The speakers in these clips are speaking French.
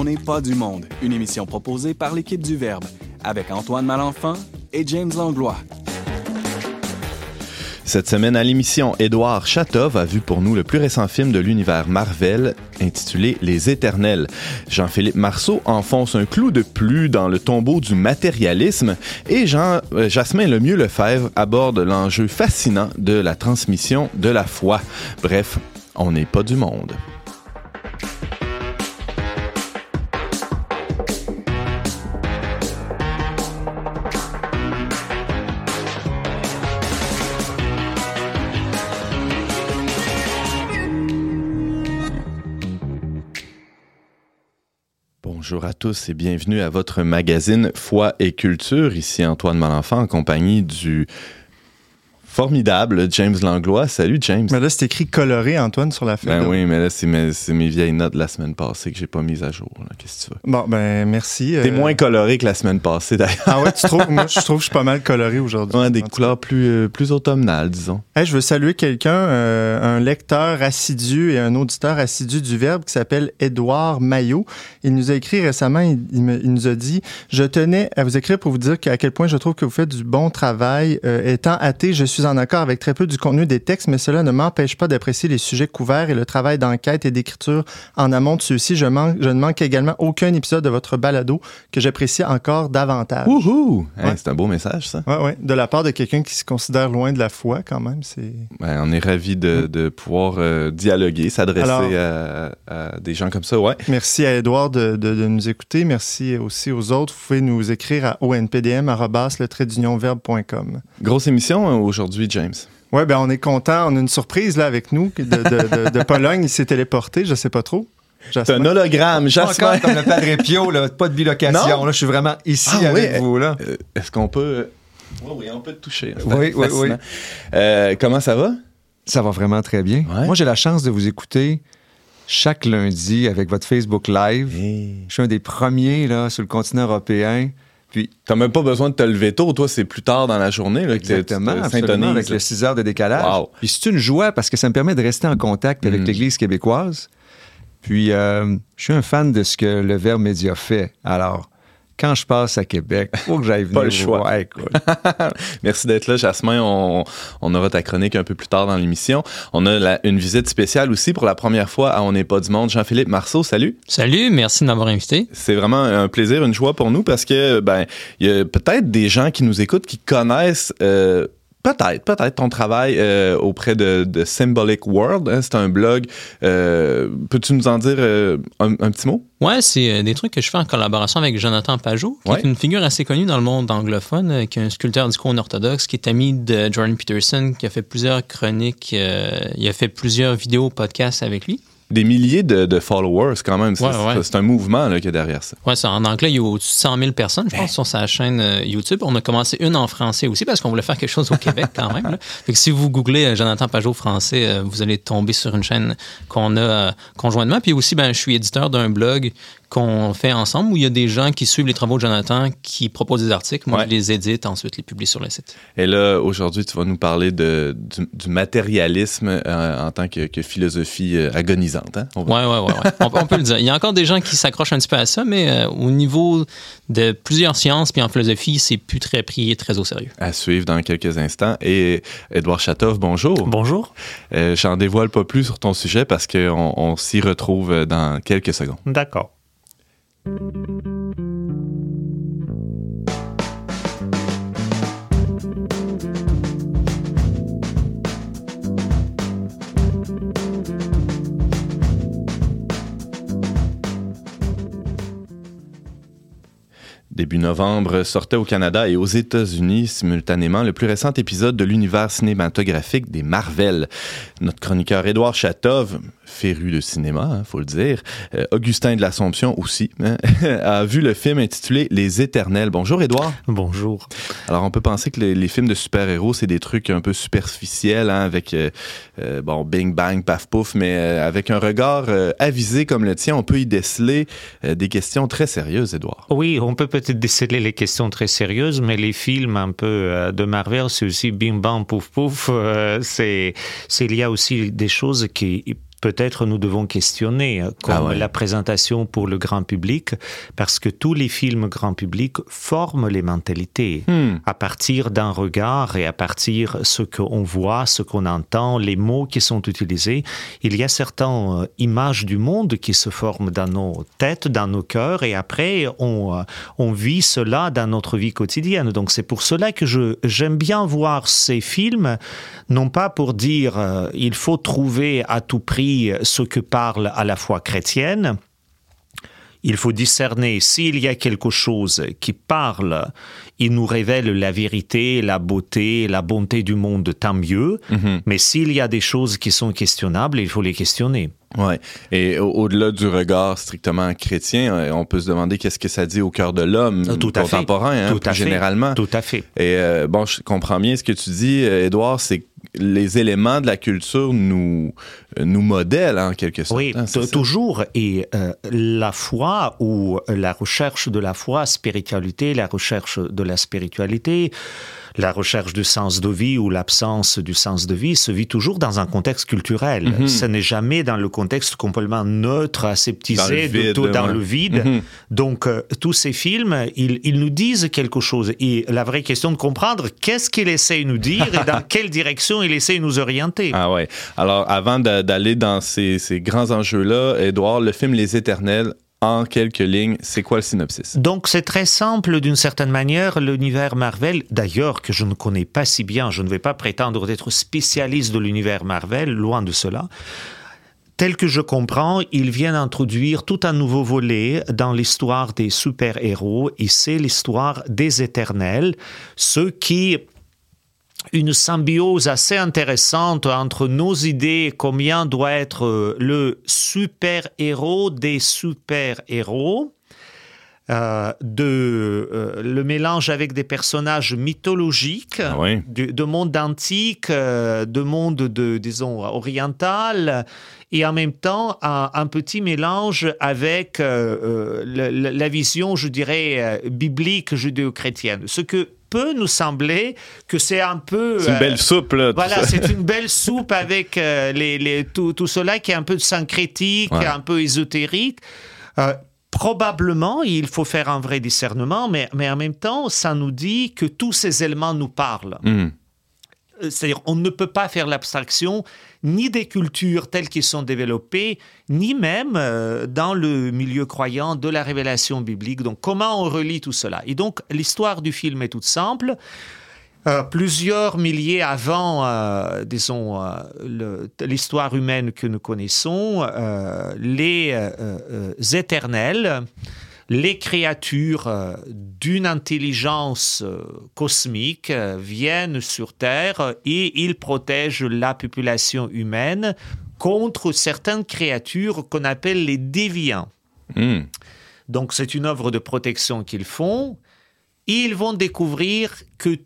On n'est pas du monde, une émission proposée par l'équipe du Verbe, avec Antoine Malenfant et James Langlois. Cette semaine à l'émission, Édouard Chatov a vu pour nous le plus récent film de l'univers Marvel, intitulé Les Éternels. Jean-Philippe Marceau enfonce un clou de plus dans le tombeau du matérialisme et Jean, euh, Jasmin Lemieux Lefebvre aborde l'enjeu fascinant de la transmission de la foi. Bref, on n'est pas du monde. Bonjour à tous et bienvenue à votre magazine Foi et Culture. Ici Antoine Malenfant en compagnie du formidable James Langlois. Salut James. Mais là, c'est écrit coloré, Antoine, sur la feuille. Ben oui, mais là, c'est mes, mes, vieilles notes de la semaine passée que j'ai pas mises à jour. Qu'est-ce que tu veux? Bon, ben merci. T'es euh... moins coloré que la semaine passée, d'ailleurs. Ah ouais, tu trouves? Moi, je trouve que je suis pas mal coloré aujourd'hui. Ouais, des couleurs plus, euh, plus automnales, disons. Hey, je veux saluer quelqu'un, euh, un lecteur assidu et un auditeur assidu du Verbe qui s'appelle Édouard Maillot. Il nous a écrit récemment, il, il, me, il, nous a dit « Je tenais à vous écrire pour vous dire à quel point je trouve que vous faites du bon travail. Euh, étant athée, je suis en accord avec très peu du contenu des textes, mais cela ne m'empêche pas d'apprécier les sujets couverts et le travail d'enquête et d'écriture en amont de ceux-ci. Je, manque, je ne manque également aucun épisode de votre balado que j'apprécie encore davantage. Wouhou! Hey, C'est un beau message, ça. Oui, oui. De la part de quelqu'un qui se considère loin de la foi, quand même. c'est. Ben, on est ravis de, de pouvoir euh, dialoguer, s'adresser à, à, des gens comme ça, ouais. Merci à Edouard de, de, de, nous écouter. Merci aussi aux autres. Vous pouvez nous écrire à onpdm.com. Grosse émission hein, aujourd'hui, James? Oui, ben on est content. On a une surprise là avec nous de, de, de, de Pologne. Il s'est téléporté, je sais pas trop. C'est un hologramme, Jasmin. Encore comme le Padre Pio, là, pas de bilocation. Là, je suis vraiment ici ah, avec oui, vous. Là. Euh, Est-ce qu'on peut... Oui, oui, on peut te toucher. Oui, oui, oui. Euh, comment ça va? Ça va vraiment très bien. Ouais. Moi, j'ai la chance de vous écouter chaque lundi avec votre Facebook Live. Hey. Je suis un des premiers là, sur le continent européen. Puis, t'as même pas besoin de te lever tôt. Toi, c'est plus tard dans la journée là, que Exactement, absolument, avec les 6 heures de décalage. Wow. Puis c'est une joie parce que ça me permet de rester en contact avec Mm. l'Église québécoise. Puis euh, je suis un fan de ce que le Verbe Média fait. Alors, quand je passe à Québec, faut que j'aille venir. Pas le choix. voir. Écoute. Merci d'être là, Jasmin. On, on, aura ta chronique un peu plus tard dans l'émission. On a la, une visite spéciale aussi pour la première fois à On n'est pas du monde. Jean-Philippe Marceau, salut. Salut, merci de m'avoir invité. C'est vraiment un plaisir, une joie pour nous parce que ben il y a peut-être des gens qui nous écoutent qui connaissent euh, Peut-être, peut-être ton travail euh, auprès de, de, Symbolic World. Hein, c'est un blog. Euh, Peux-tu nous en dire euh, un, un, petit mot? Ouais, c'est des trucs que je fais en collaboration avec Jonathan Pajot, qui ouais. est une figure assez connue dans le monde anglophone, qui est un sculpteur d'icône orthodoxe, qui est ami de Jordan Peterson, qui a fait plusieurs chroniques, il a fait plusieurs vidéos, podcasts avec lui des milliers de, de followers quand même. C'est ouais, ouais. un mouvement là, qu'il y a derrière ça. Oui, en anglais, il y a au-dessus de 100 000 personnes, je pense, sur sa chaîne euh, YouTube. On a commencé une en français aussi parce qu'on voulait faire quelque chose au Québec quand même. Là. Fait que si vous googlez euh, Jonathan Pajot français, euh, vous allez tomber sur une chaîne qu'on a conjointement. Puis aussi, ben, je suis éditeur d'un blog qu'on fait ensemble où il y a des gens qui suivent les travaux de Jonathan, qui proposent des articles. Moi, ouais. je les édite, ensuite les publie sur le site. Et là, aujourd'hui, tu vas nous parler de, du, du matérialisme euh, en tant que, que philosophie euh, agonisante. Hein? Oui, oui, oui. Ouais. on, on, peut le dire. Il y a encore des gens qui s'accrochent un petit peu à ça, mais euh, au niveau de plusieurs sciences puis en philosophie, c'est plus très pris très au sérieux. À suivre dans quelques instants. Et Edouard Chatov, bonjour. Bonjour. Euh, J'en dévoile pas plus sur ton sujet parce qu'on on, s'y retrouve dans quelques secondes. D'accord. Début novembre, sortait au Canada et aux États-Unis simultanément le plus récent épisode de l'univers cinématographique des Marvel. Notre chroniqueur Édouard Chatov, féru de cinéma, hein, faut le dire, euh, Augustin de l'Assomption aussi, hein, a vu le film intitulé Les Éternels. Bonjour Édouard. Bonjour. Alors on peut penser que les, les films de super-héros, c'est des trucs un peu superficiels, hein, avec euh, euh, bon bing bang paf pouf, mais euh, avec un regard avisé comme le tien, on peut y déceler des questions très sérieuses, Édouard. Oui, on peut peut-être déceler les questions très sérieuses, mais les films un peu de Marvel, c'est aussi bing bang pouf pouf. C'est, c'est il y a aussi des choses qui peut-être nous devons questionner, comme Ah ouais. la présentation pour le grand public, parce que tous les films grand public forment les mentalités Hmm. à partir d'un regard et à partir de ce qu'on voit, ce qu'on entend, les mots qui sont utilisés. Il y a certaines euh, images du monde qui se forment dans nos têtes, dans nos cœurs, et après on, euh, on vit cela dans notre vie quotidienne. Donc c'est pour cela que je, j'aime bien voir ces films, non pas pour dire euh, il faut trouver à tout prix ce que parle à la foi chrétienne, il faut discerner s'il y a quelque chose qui parle, il nous révèle la vérité, la beauté, la bonté du monde, tant mieux. Mhm. Mais s'il y a des choses qui sont questionnables, il faut les questionner. Ouais. Et au- au-delà du regard strictement chrétien, euh, on peut se demander qu'est-ce que ça dit au cœur de l'homme à contemporain, hein, Tout à plus fait. généralement. Tout à fait. Et euh, bon, je comprends bien ce que tu dis, euh, Édouard, c'est que les éléments de la culture nous, euh, nous modèlent en quelque sorte. Oui, hein, toujours. Et euh, la foi ou la recherche de la foi, spiritualité, la recherche de la spiritualité, la recherche du sens de vie ou l'absence du sens de vie se vit toujours dans un contexte culturel. Mhm. Ce n'est jamais dans le contexte complètement neutre, Dans le aseptisé, de vide, tout- dans le vide. Mhm. Donc, euh, tous ces films, ils, ils nous disent quelque chose. Et la vraie question de comprendre, qu'est-ce qu'il essaie de nous dire et dans quelle direction il essaie de nous orienter. Ah ouais. Alors, avant d'a- d'aller dans ces, ces grands enjeux-là, Édouard, le film Les Éternels, en quelques lignes, c'est quoi le synopsis? Donc c'est très simple d'une certaine manière, l'univers Marvel, d'ailleurs que je ne connais pas si bien, je ne vais pas prétendre d'être spécialiste de l'univers Marvel, loin de cela. Tel que je comprends, ils viennent introduire tout un nouveau volet dans l'histoire des super-héros, et c'est l'histoire des éternels, ceux qui une symbiose assez intéressante entre nos idées, combien doit être euh, le super-héros des super-héros, euh, de euh, le mélange avec des personnages mythologiques Ah oui. de, de monde antique, euh, de monde de disons oriental, et en même temps un, un petit mélange avec la, la- vision, je dirais, biblique judéo-chrétienne. Ce que peut nous sembler que c'est un peu C'est une euh, belle soupe, là. voilà, c'est une belle soupe avec euh, les, les- tout, tout cela qui est un peu syncrétique, Ouais. un peu ésotérique. Euh, probablement, il faut faire un vrai discernement, mais, mais en même temps, ça nous dit que tous ces éléments nous parlent. Mhm. C'est-à-dire, on ne peut pas faire l'abstraction ni des cultures telles qu'elles sont développées, ni même euh, dans le milieu croyant de la révélation biblique. Donc, comment on relie tout cela? Et donc, l'histoire du film est toute simple. Euh, plusieurs milliers avant, euh, disons, l'histoire humaine que nous connaissons, les éternels, les créatures euh, d'une intelligence euh, cosmique euh, viennent sur Terre et ils protègent la population humaine contre certaines créatures qu'on appelle les déviants. Mhm. Donc c'est une œuvre de protection qu'ils font. Ils vont découvrir que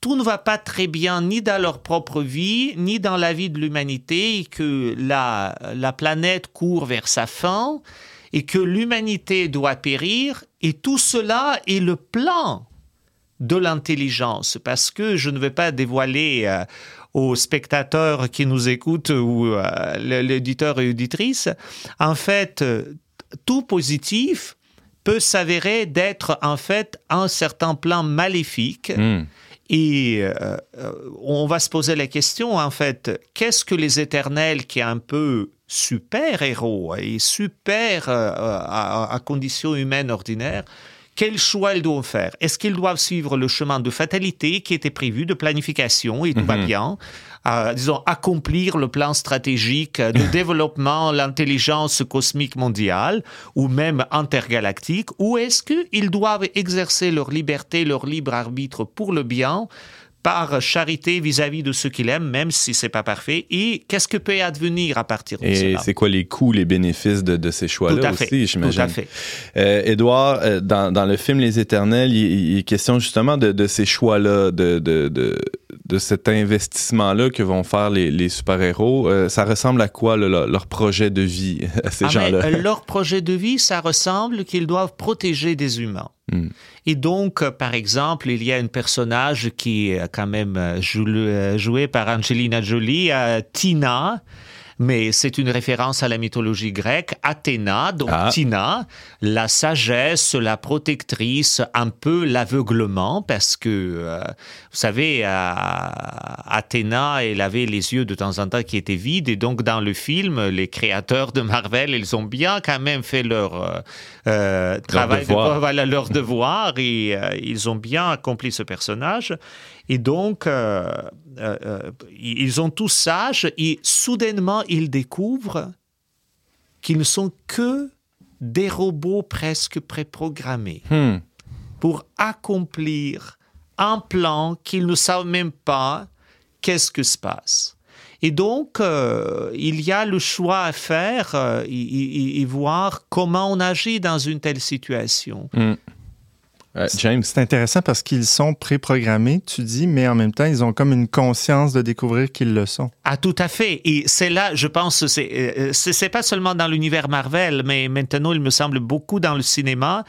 tout ne va pas très bien ni dans leur propre vie, ni dans la vie de l'humanité, et que la, la planète court vers sa fin, et que l'humanité doit périr. Et tout cela est le plan de l'intelligence, parce que je ne vais pas dévoiler euh, aux spectateurs qui nous écoutent ou euh, l'éditeur et auditrice, en fait, euh, tout positif peut s'avérer d'être en fait un certain plan maléfique. Mhm. Et euh, on va se poser la question, en fait, qu'est-ce que les éternels qui est un peu super-héros et super euh, à, à conditions humaines ordinaires, quel choix ils doivent faire? Est-ce qu'ils doivent suivre le chemin de fatalité qui était prévu, de planification, et tout va bien euh, Disons, accomplir le plan stratégique de développement, l'intelligence cosmique mondiale, ou même intergalactique? Ou est-ce qu'ils doivent exercer leur liberté, leur libre arbitre pour le bien par charité vis-à-vis de ceux qu'ils aiment, même si c'est pas parfait, et qu'est-ce que peut advenir à partir de Et cela? c'est quoi les coûts, les bénéfices de, de ces choix-là aussi, j'imagine? tout à fait. Euh, Édouard, euh, dans, dans le film Les Éternels, il, il est question justement de, de ces choix-là, de, de, de, cet investissement-là que vont faire les, les super-héros. Euh, ça ressemble à quoi, leur, projet de vie à ces Ah, gens-là? euh, leur projet de vie, ça ressemble qu'ils doivent protéger des humains. Hmm. Et donc, euh, par exemple, il y a un personnage qui est quand même euh, jou- euh, joué par Angelina Jolie, euh, Tina, mais c'est une référence à la mythologie grecque. Athéna, donc Ah. Tina, la sagesse, la protectrice, un peu l'aveuglement, parce que, euh, vous savez, euh, Athéna, elle avait les yeux de temps en temps qui étaient vides, et donc dans le film, les créateurs de Marvel, ils ont bien quand même fait leur euh, travail, de- devoir. voilà, leur devoir, et euh, ils ont bien accompli ce personnage. Et donc, euh, euh, euh, ils ont tous sages, et soudainement, ils découvrent qu'ils ne sont que des robots presque préprogrammés Hmm. pour accomplir un plan qu'ils ne savent même pas qu'est-ce que se passe. Et donc, euh, il y a le choix à faire euh, et, et- et voir comment on agit dans une telle situation. Euh, James, C'est intéressant parce qu'ils sont préprogrammés, tu dis, mais en même temps, ils ont comme une conscience de découvrir qu'ils le sont. Ah, tout à fait. Et c'est là, je pense, c'est euh, c'est pas seulement dans l'univers Marvel, mais maintenant, il me semble beaucoup dans le cinéma.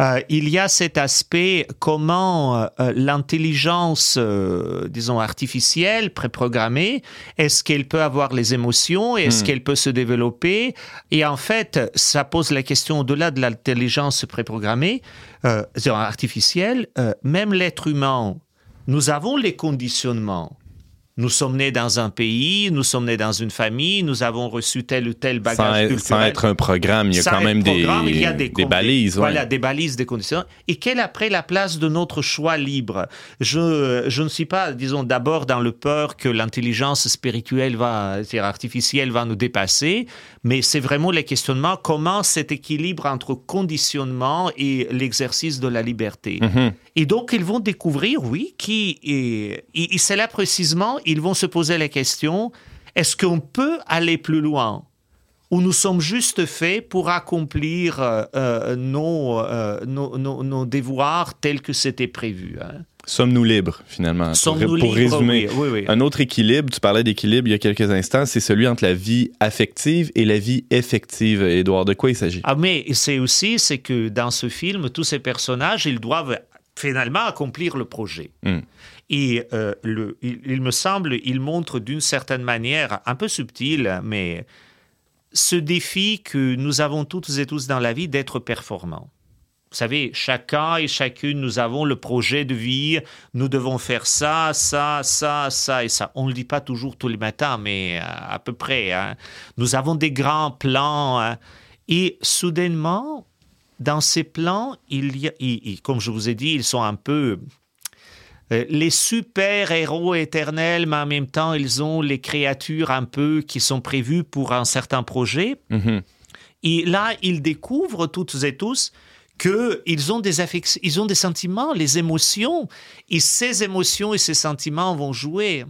Euh, il y a cet aspect comment euh, l'intelligence, euh, disons, artificielle, préprogrammée, est-ce qu'elle peut avoir les émotions, est-ce qu'elle peut se développer? Et en fait, ça pose la question au-delà de l'intelligence préprogrammée, euh, artificielle, euh, même l'être humain, nous avons les conditionnements. Nous sommes nés dans un pays, nous sommes nés dans une famille, nous avons reçu tel ou tel sans, bagage être- culturel. sans être un programme, il y a Sans quand même des, il y a des, balises. ouais. Voilà, des balises, des conditions. Et quelle après la place de notre choix libre? Je, je ne suis pas, disons, d'abord dans le peur que l'intelligence spirituelle va, c'est-à-dire artificielle va nous dépasser, mais c'est vraiment le questionnement comment cet équilibre entre conditionnement et l'exercice de la liberté. Mhm. Et donc, ils vont découvrir, oui, qui et, et- et c'est là précisément, ils vont se poser la question est-ce qu'on peut aller plus loin ou nous sommes juste faits pour accomplir euh, euh, nos, euh, nos, nos- nos devoirs tels que c'était prévu hein? Sommes-nous libres, finalement? Pour- Sommes-nous pour, libres? résumer, Oui, oui, oui. un autre équilibre, tu parlais d'équilibre il y a quelques instants, c'est celui entre la vie affective et la vie effective. Édouard, de quoi il s'agit? Ah, mais c'est aussi, c'est que dans ce film, tous ces personnages, ils doivent finalement accomplir le projet. Mm. Et euh, il, me semble, il montre d'une certaine manière, un peu subtile, mais ce défi que nous avons toutes et tous dans la vie d'être performants. Vous savez, chacun et chacune, nous avons le projet de vie, nous devons faire ça, ça, ça, ça et ça. On ne le dit pas toujours tous les matins, mais à, à peu près. hein. Nous avons des grands plans. hein. Et soudainement, dans ces plans, il y a, comme je vous ai dit, ils sont un peu euh, les super-héros éternels, mais en même temps, ils ont les créatures un peu qui sont prévues pour un certain projet. Mhm. Et là, ils découvrent toutes et tous qu'ils ont des affections, ils ont des sentiments, les émotions. Et ces émotions et ces sentiments vont jouer.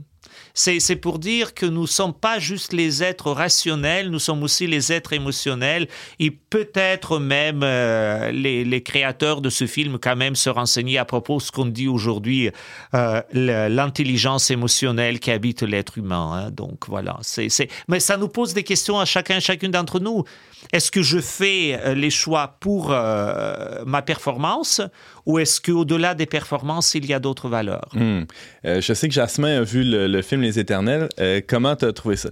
C'est pour dire que nous ne sommes pas juste les êtres rationnels, nous sommes aussi les êtres émotionnels. Et peut-être même euh, les, créateurs de ce film quand même se renseigner à propos de ce qu'on dit aujourd'hui, euh, l'intelligence émotionnelle qui habite l'être humain. hein. Donc voilà, mais ça nous pose des questions à chacun, chacune d'entre nous. Est-ce que je fais euh, les choix pour ma performance ou est-ce qu'au-delà des performances, il y a d'autres valeurs? Hmm. Je sais que Jasmin a vu le, le film Les Éternels. Euh, comment tu as trouvé ça?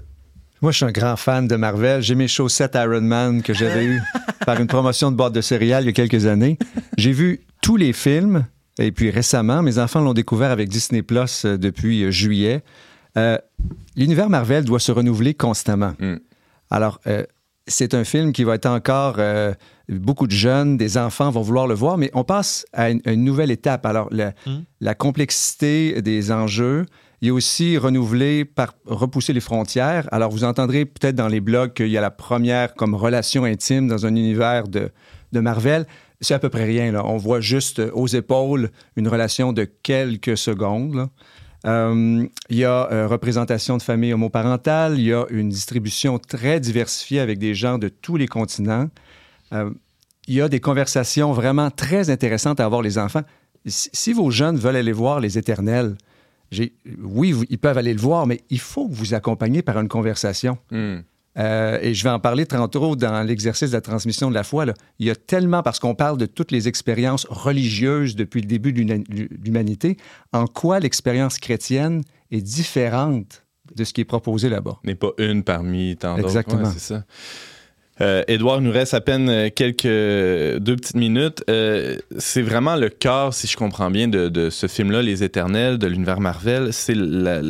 Moi, je suis un grand fan de Marvel. J'ai mes chaussettes Iron Man que j'avais eues par une promotion de boîte de céréales il y a quelques années. J'ai vu tous les films. Et puis récemment, mes enfants l'ont découvert avec Disney Plus euh, depuis euh, juillet. Euh, L'univers Marvel doit se renouveler constamment. Mm. Alors, euh, c'est un film qui va être encore... euh, beaucoup de jeunes, des enfants vont vouloir le voir, mais on passe à une, une nouvelle étape. Alors, la, Mm. la complexité des enjeux, il y a aussi renouveler, par, repousser les frontières. Alors, vous entendrez peut-être dans les blogs qu'il y a la première comme relation intime dans un univers de, de Marvel. C'est à peu près rien. On voit juste aux épaules une relation de quelques secondes. Euh, il y a euh, représentation de famille homoparentale, il y a une distribution très diversifiée avec des gens de tous les continents. Euh, il y a des conversations vraiment très intéressantes à avoir les enfants. Si, si vos jeunes veulent aller voir les éternels, oui, vous- ils peuvent aller le voir, mais il faut que vous accompagniez par une conversation. Hmm. Euh, et je vais en parler tantôt dans l'exercice de la transmission de la foi. là. Il y a tellement, parce qu'on parle de toutes les expériences religieuses depuis le début de l'humanité, en quoi l'expérience chrétienne est différente de ce qui est proposé là-bas. N'est pas une parmi tant d'autres. Exactement. Ouais, c'est ça. Euh, Edouard, il nous reste à peine euh, quelques deux petites minutes. Euh, c'est vraiment le cœur, si je comprends bien, de, ce film-là, Les Éternels, de l'univers Marvel. C'est la,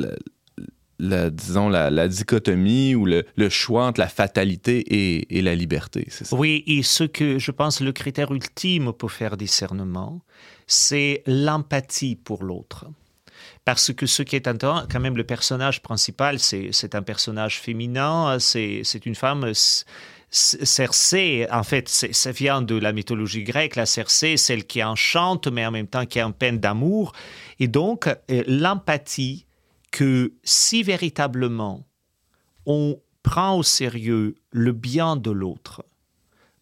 disons, la, dichotomie ou le, choix entre la fatalité et, et la liberté, c'est ça? Oui, et ce que je pense le critère ultime pour faire discernement, c'est l'empathie pour l'autre. Parce que ce qui est intéressant, quand même, le personnage principal, c'est un personnage féminin, c'est une femme Cersei, en fait, ça vient de la mythologie grecque. La Cersei, celle qui enchante, mais en même temps qui est en peine d'amour. Et donc, euh, l'empathie que si véritablement on prend au sérieux le bien de l'autre,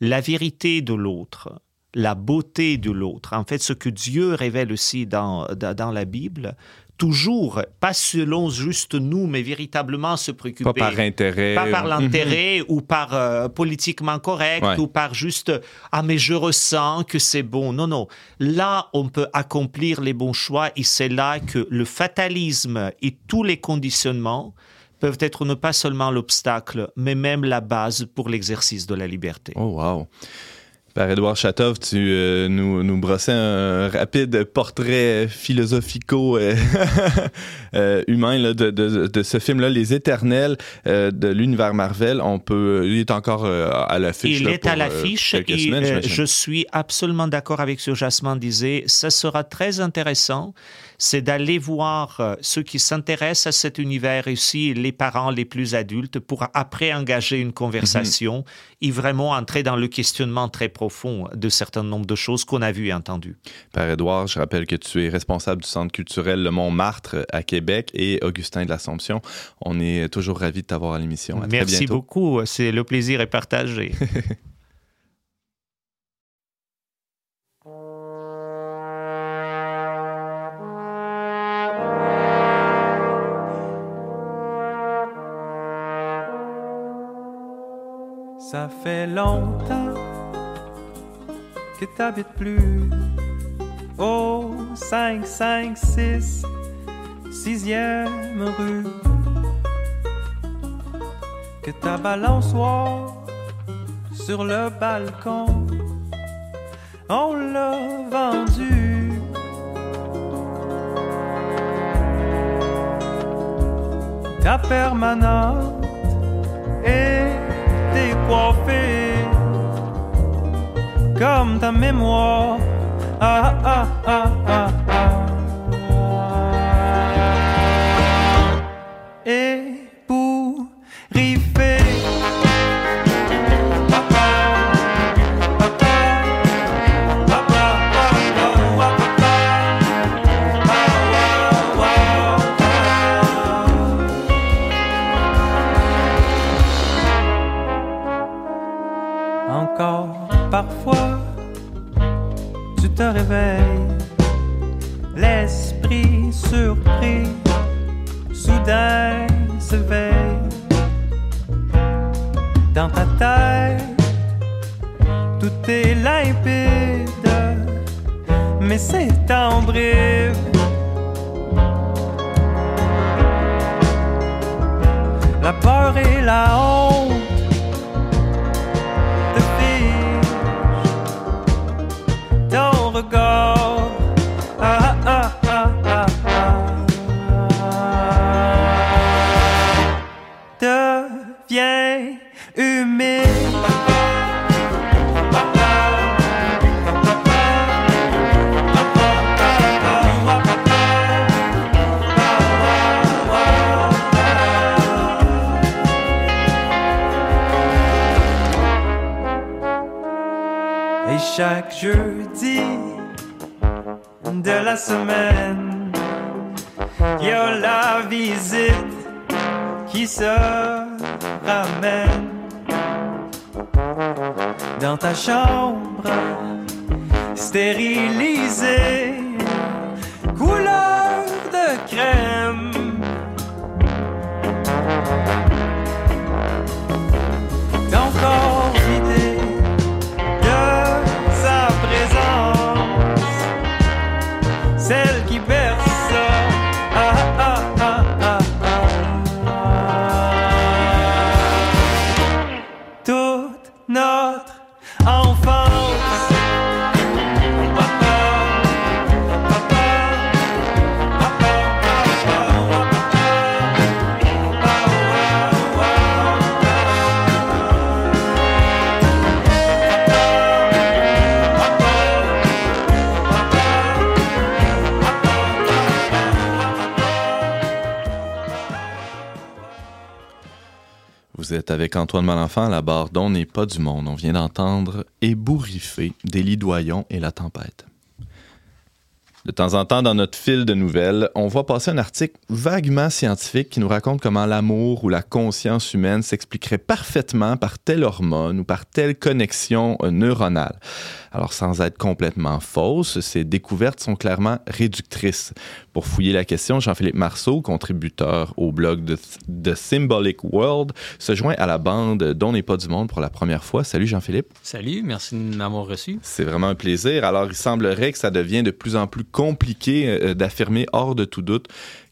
la vérité de l'autre, la beauté de l'autre, en fait, ce que Dieu révèle aussi dans, dans la Bible, toujours, pas selon juste nous, mais véritablement se préoccuper. Pas par intérêt. Pas par l'intérêt ou par euh, politiquement correct Ouais. ou par juste ah mais je ressens que c'est bon. Non non, là on peut accomplir les bons choix et c'est là que le fatalisme et tous les conditionnements peuvent être non pas seulement l'obstacle, mais même la base pour l'exercice de la liberté. Oh, wow. Par Édouard Chatov, tu euh, nous, nous brossais un rapide portrait philosophico euh, euh, de, de, de, ce film-là, Les Éternels euh, de l'univers Marvel. On peut, il est encore euh, à l'affiche. Il là, est pour, à l'affiche et semaines, je suis absolument d'accord avec ce que Jasmin disait. Ça sera très intéressant, c'est d'aller voir euh, ceux qui s'intéressent à cet univers ici, les parents les plus adultes, pour après engager une conversation Mhm. et vraiment entrer dans le questionnement très profond de certain nombre de choses qu'on a vues et entendues. Par Édouard, je rappelle que tu es responsable du Centre culturel Le Montmartre à Québec et Augustin de l'Assomption. On est toujours ravis de t'avoir à l'émission. Merci bientôt. beaucoup, c'est le plaisir est partagé. Ça fait longtemps que t'habites plus au 556 6e rue. Que ta balançoire sur le balcon, on l'a vendu. Ta permanente est décoiffée comme ta mémoire. Ah ah ah ah ah. Et avec Antoine Malenfant à la barre d'On n'est pas du monde. On vient d'entendre Ébouriffé d'Élie Doyon et la tempête. De temps en temps, dans notre fil de nouvelles, on voit passer un article vaguement scientifique qui nous raconte comment l'amour ou la conscience humaine s'expliquerait parfaitement par telle hormone ou par telle connexion neuronale. Alors, sans être complètement fausses, ces découvertes sont clairement réductrices. Pour fouiller la question, Jean-Philippe Marceau, contributeur au blog de The Symbolic World, se joint à la bande dont n'est pas du monde pour la première fois. Salut Jean-Philippe. Salut, merci de m'avoir reçu. C'est vraiment un plaisir. Alors, il semblerait que ça devient de plus en plus compliqué euh, d'affirmer hors de tout doute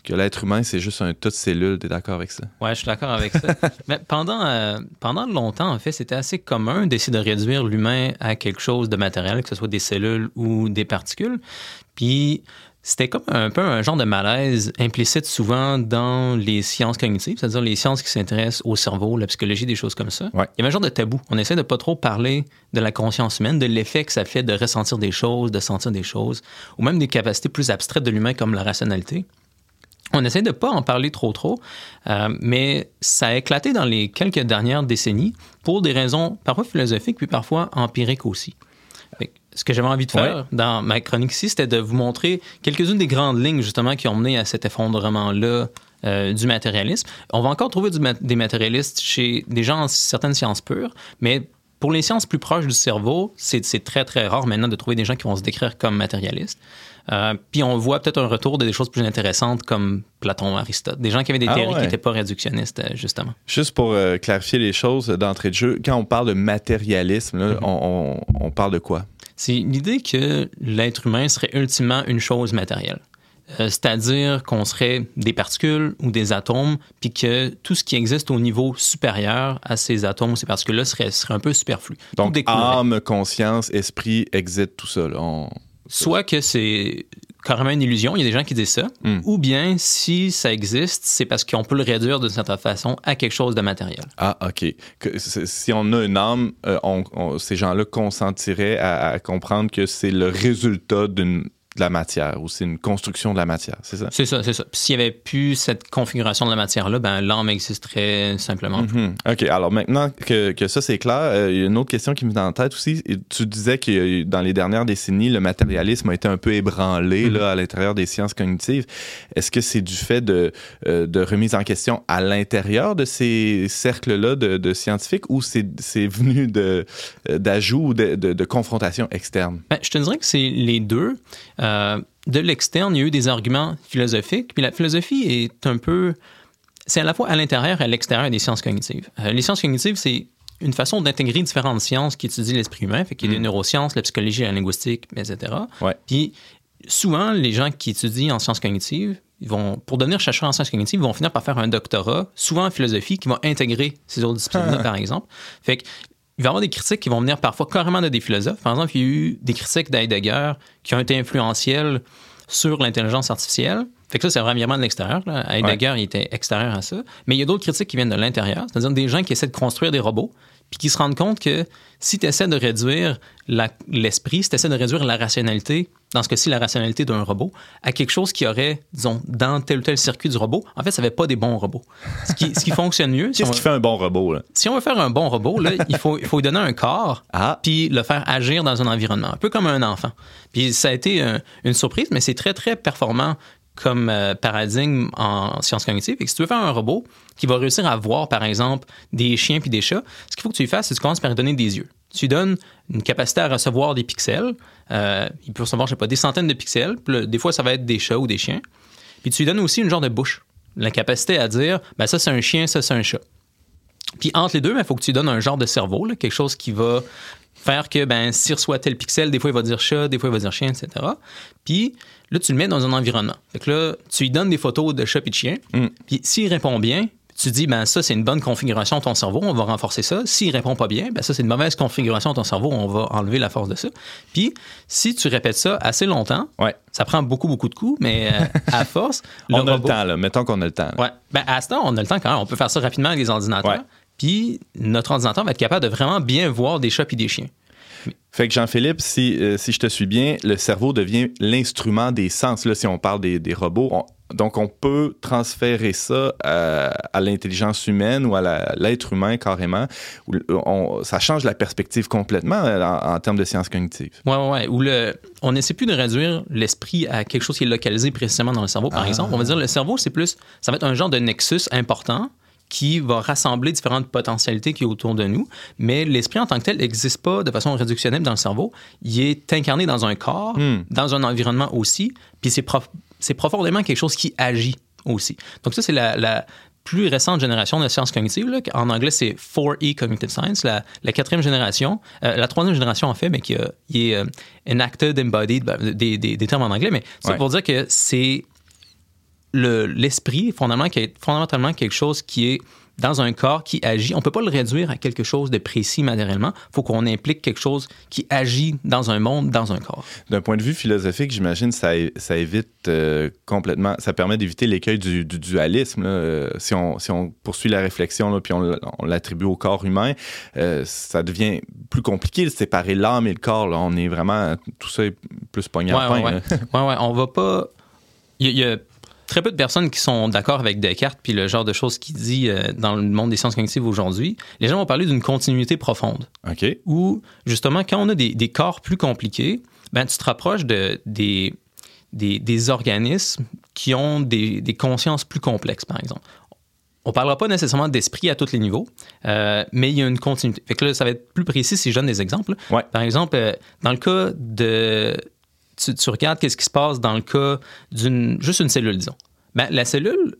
que l'être humain, c'est juste un tas de cellules. T'es d'accord avec ça? Ouais, je suis d'accord avec ça. Mais pendant, euh, pendant longtemps, en fait, c'était assez commun d'essayer de réduire l'humain à quelque chose de matériel, que ce soit des cellules ou des particules. Puis c'était comme un peu un genre de malaise implicite souvent dans les sciences cognitives, c'est-à-dire les sciences qui s'intéressent au cerveau, la psychologie, des choses comme ça. Ouais. Il y avait un genre de tabou. On essaie de pas trop parler de la conscience humaine, de l'effet que ça fait de ressentir des choses, de sentir des choses, ou même des capacités plus abstraites de l'humain comme la rationalité. On essaie de pas en parler trop trop, euh, mais ça a éclaté dans les quelques dernières décennies pour des raisons parfois philosophiques puis parfois empiriques aussi. Ce que j'avais envie de faire Ouais. dans ma chronique ici, c'était de vous montrer quelques-unes des grandes lignes justement qui ont mené à cet effondrement-là euh, du matérialisme. On va encore trouver du des matérialistes chez des gens en certaines sciences pures, mais pour les sciences plus proches du cerveau, c'est très très rare maintenant de trouver des gens qui vont se décrire comme matérialistes. Euh, puis on voit peut-être un retour de des choses plus intéressantes comme Platon, Aristote, des gens qui avaient des Ah théories ouais. qui n'étaient pas réductionnistes euh, justement. Juste pour euh, clarifier les choses d'entrée de jeu, quand on parle de matérialisme, là, on, on- on parle de quoi? C'est l'idée que l'être humain serait ultimement une chose matérielle. C'est-à-dire qu'on serait des particules ou des atomes, puis que tout ce qui existe au niveau supérieur à ces atomes ou ces particules-là serait, serait un peu superflu. Donc, âme, conscience, esprit, exit, tout ça. là. On- Soit que c'est carrément une illusion, il y a des gens qui disent ça, Hmm. ou bien si ça existe, c'est parce qu'on peut le réduire d'une certaine façon à quelque chose de matériel. Ah, OK. Que- si on a une âme, euh, on- on- ces gens-là consentiraient à, à comprendre que c'est le résultat d'une de la matière ou c'est une construction de la matière, c'est ça? C'est ça, c'est ça. S'il n'y avait plus cette configuration de la matière-là, ben, l'âme existerait simplement. Mhm. OK. Alors maintenant que, que ça c'est clair, euh, il y a une autre question qui me vient en tête aussi. Tu disais que euh, dans les dernières décennies, le matérialisme a été un peu ébranlé Mhm. là, à l'intérieur des sciences cognitives. Est-ce que c'est du fait de, euh, de remise en question à l'intérieur de ces cercles-là de, de scientifiques ou c'est venu de euh, d'ajout ou de, de, de confrontation externe? Ben, je te dirais que c'est les deux. Euh, de l'externe, il y a eu des arguments philosophiques, puis la philosophie est un peu... C'est à la fois à l'intérieur et à l'extérieur des sciences cognitives. Euh, les sciences cognitives, c'est une façon d'intégrer différentes sciences qui étudient l'esprit humain, fait qu'il y a des neurosciences, la psychologie, la linguistique, etc. Ouais. Puis souvent, les gens qui étudient en sciences cognitives, ils vont, pour devenir chercheurs en sciences cognitives, ils vont finir par faire un doctorat, souvent en philosophie, qui va intégrer ces autres disciplines-là, par exemple. Fait que, il va y avoir des critiques qui vont venir parfois carrément de des philosophes. Par exemple, il y a eu des critiques d'Heidegger qui ont été influentiels sur l'intelligence artificielle. Fait que ça, c'est vraiment de l'extérieur. Heidegger, il était extérieur à ça. Mais il y a d'autres critiques qui viennent de l'intérieur, c'est-à-dire des gens qui essaient de construire des robots, puis qui se rendent compte que si tu essaies de réduire l'esprit, si tu essaies de réduire la rationalité, dans ce cas-ci, la rationalité d'un robot, à quelque chose qui aurait, disons, dans tel ou tel circuit du robot, en fait, ça ne fait pas des bons robots. Ce qui, ce qui fonctionne mieux, si Qu'est-ce qui fait un bon robot? Là? si on veut faire un bon robot, là, il, faut, il faut lui donner un corps, Ah, puis le faire agir dans un environnement, un peu comme un enfant. Puis ça a été euh, une surprise, mais c'est très, très performant comme euh, paradigme en sciences cognitives. Et que si tu veux faire un robot qui va réussir à voir, par exemple, des chiens puis des chats, ce qu'il faut que tu lui fasses, c'est que tu commences par lui donner des yeux. Tu lui donnes une capacité à recevoir des pixels. Euh, il peut recevoir, je sais pas, des centaines de pixels. Puis des fois, ça va être des chats ou des chiens. Puis tu lui donnes aussi une genre de bouche. La capacité à dire, ben ça, c'est un chien, ça, c'est un chat. Puis entre les deux, il faut que tu lui donnes un genre de cerveau, là, quelque chose qui va faire que ben, s'il reçoit tel pixel, des fois il va dire chat, des fois il va dire chien, etc. Puis là, tu le mets dans un environnement. Fait que là, tu lui donnes des photos de chat et de chien. Mm. Puis s'il répond bien, tu dis, ben ça, c'est une bonne configuration de ton cerveau, on va renforcer ça. S'il répond pas bien, ben ça, c'est une mauvaise configuration de ton cerveau, on va enlever la force de ça. Puis si tu répètes ça assez longtemps, ouais. ça prend beaucoup, beaucoup de coups, mais euh, à force, On a le temps, là. Mettons qu'on a le temps. là. Ouais. Ben, à ce temps, on a le temps quand même. On peut faire ça rapidement avec les ordinateurs. Ouais. Puis notre ordinateur va être capable de vraiment bien voir des chats et des chiens. Fait que Jean-Philippe, si, euh, si je te suis bien, le cerveau devient l'instrument des sens. Là, si on parle des, des robots, on- donc on peut transférer ça à, à l'intelligence humaine ou à l'être humain carrément. On- ça change la perspective complètement euh, en, en termes de sciences cognitives. Ouais, ouais, ouais. Où le, on n'essaie plus de réduire l'esprit à quelque chose qui est localisé précisément dans le cerveau, par exemple. On va dire le cerveau, c'est plus, ça va être un genre de nexus important qui va rassembler différentes potentialités qui est autour de nous. Mais l'esprit en tant que tel n'existe pas de façon réductionnelle dans le cerveau. Il est incarné dans un corps, Hmm. dans un environnement aussi, puis c'est, prof- c'est profondément quelque chose qui agit aussi. Donc ça, c'est la, la plus récente génération de sciences cognitives. là. En anglais, c'est 4E Cognitive Science, la, la quatrième génération, euh, la troisième génération en fait, mais qui, est euh, enacted, embodied, ben, des, des- des termes en anglais, mais c'est Ouais. pour dire que c'est le- l'esprit, fondamentalement, qui est fondamentalement quelque chose qui est dans un corps qui agit. On ne peut pas le réduire à quelque chose de précis matériellement. Il faut qu'on implique quelque chose qui agit dans un monde, dans un corps. D'un point de vue philosophique, j'imagine ça, ça évite euh, complètement, ça permet d'éviter l'écueil du, du dualisme. là. Euh, si, on, si on poursuit la réflexion là, puis on, l'attribue au corps humain, euh, ça devient plus compliqué de séparer l'âme et le corps. là. On est vraiment, tout ça est plus pogné à Ouais, ouais, là. ouais, ouais, on va pas. Il y a très peu de personnes qui sont d'accord avec Descartes puis le genre de choses qu'il dit euh, dans le monde des sciences cognitives aujourd'hui. Les gens vont parler d'une continuité profonde OK. où, justement, quand on a des, des corps plus compliqués, ben, tu te rapproches de, des, des, des organismes qui ont des, des consciences plus complexes, par exemple. On ne parlera pas nécessairement d'esprit à tous les niveaux, euh, mais il y a une continuité. Fait que là, ça va être plus précis si je donne des exemples. Ouais. Par exemple, euh, dans le cas de... Tu, regardes qu'est-ce qui se passe dans le cas d'une... juste une cellule, disons. Ben, la cellule,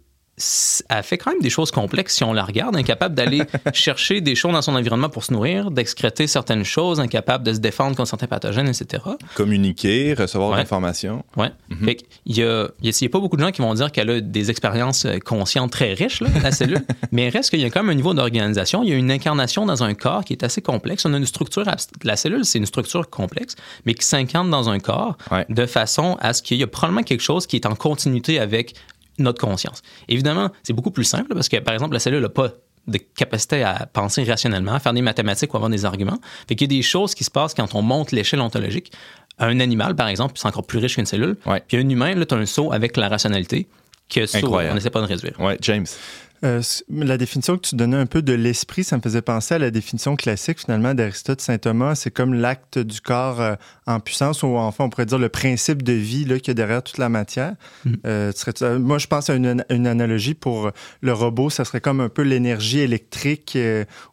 elle fait quand même des choses complexes si on la regarde, incapable d'aller chercher des choses dans son environnement pour se nourrir, d'excréter certaines choses, incapable de se défendre contre certains pathogènes, etc. Communiquer, recevoir Ouais. de l'information. Y a, il y a- a pas beaucoup de gens qui vont dire qu'elle a des expériences euh, conscientes très riches, là, la cellule, mais il reste qu'il y a quand même un niveau d'organisation. Il y a une incarnation dans un corps qui est assez complexe. On a une structure, la cellule, c'est une structure complexe, mais qui s'incarne dans un corps Ouais. de façon à ce qu'il y a probablement quelque chose qui est en continuité avec notre conscience. Évidemment, c'est beaucoup plus simple parce que, par exemple, la cellule n'a pas de capacité à penser rationnellement, à faire des mathématiques ou avoir des arguments. Fait qu'il y a des choses qui se passent quand on monte l'échelle ontologique. Un animal, par exemple, c'est encore plus riche qu'une cellule. Ouais. Puis un humain, là, tu as un saut avec la rationalité que Incroyable. on n'essaie pas de réduire. Ouais, James. Euh, la définition que tu donnais un peu de l'esprit, ça me faisait penser à la définition classique finalement d'Aristote Saint Thomas. C'est comme l'acte du corps euh, en puissance, ou enfin on pourrait dire le principe de vie là, qu'il y a derrière toute la matière. Mhm. Euh, serais- moi, je pense à une, une analogie pour le robot. Ça serait comme un peu l'énergie électrique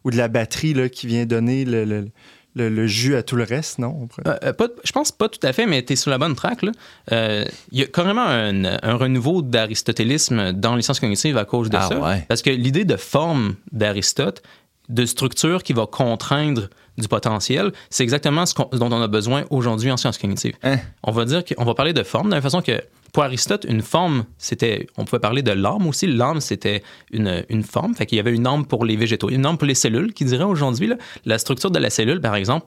ou de la batterie là, qui vient donner le, le- le- le jus à tout le reste, non? Euh, euh, pas- je pense pas tout à fait, mais tu es sur la bonne track. là. Euh, Il y a carrément un, un renouveau d'aristotélisme dans les sciences cognitives à cause de Ah ça. ouais. Parce que l'idée de forme d'Aristote, de structure qui va contraindre du potentiel, c'est exactement ce dont on a besoin aujourd'hui en sciences cognitives. Hein? On va dire qu'on va parler de forme de la façon que pour Aristote, une forme, c'était, on pouvait parler de l'âme aussi. L'âme, c'était une, une forme. Fait qu'il y avait une âme pour les végétaux, une âme pour les cellules, qui dirait aujourd'hui, la structure de la cellule, par exemple,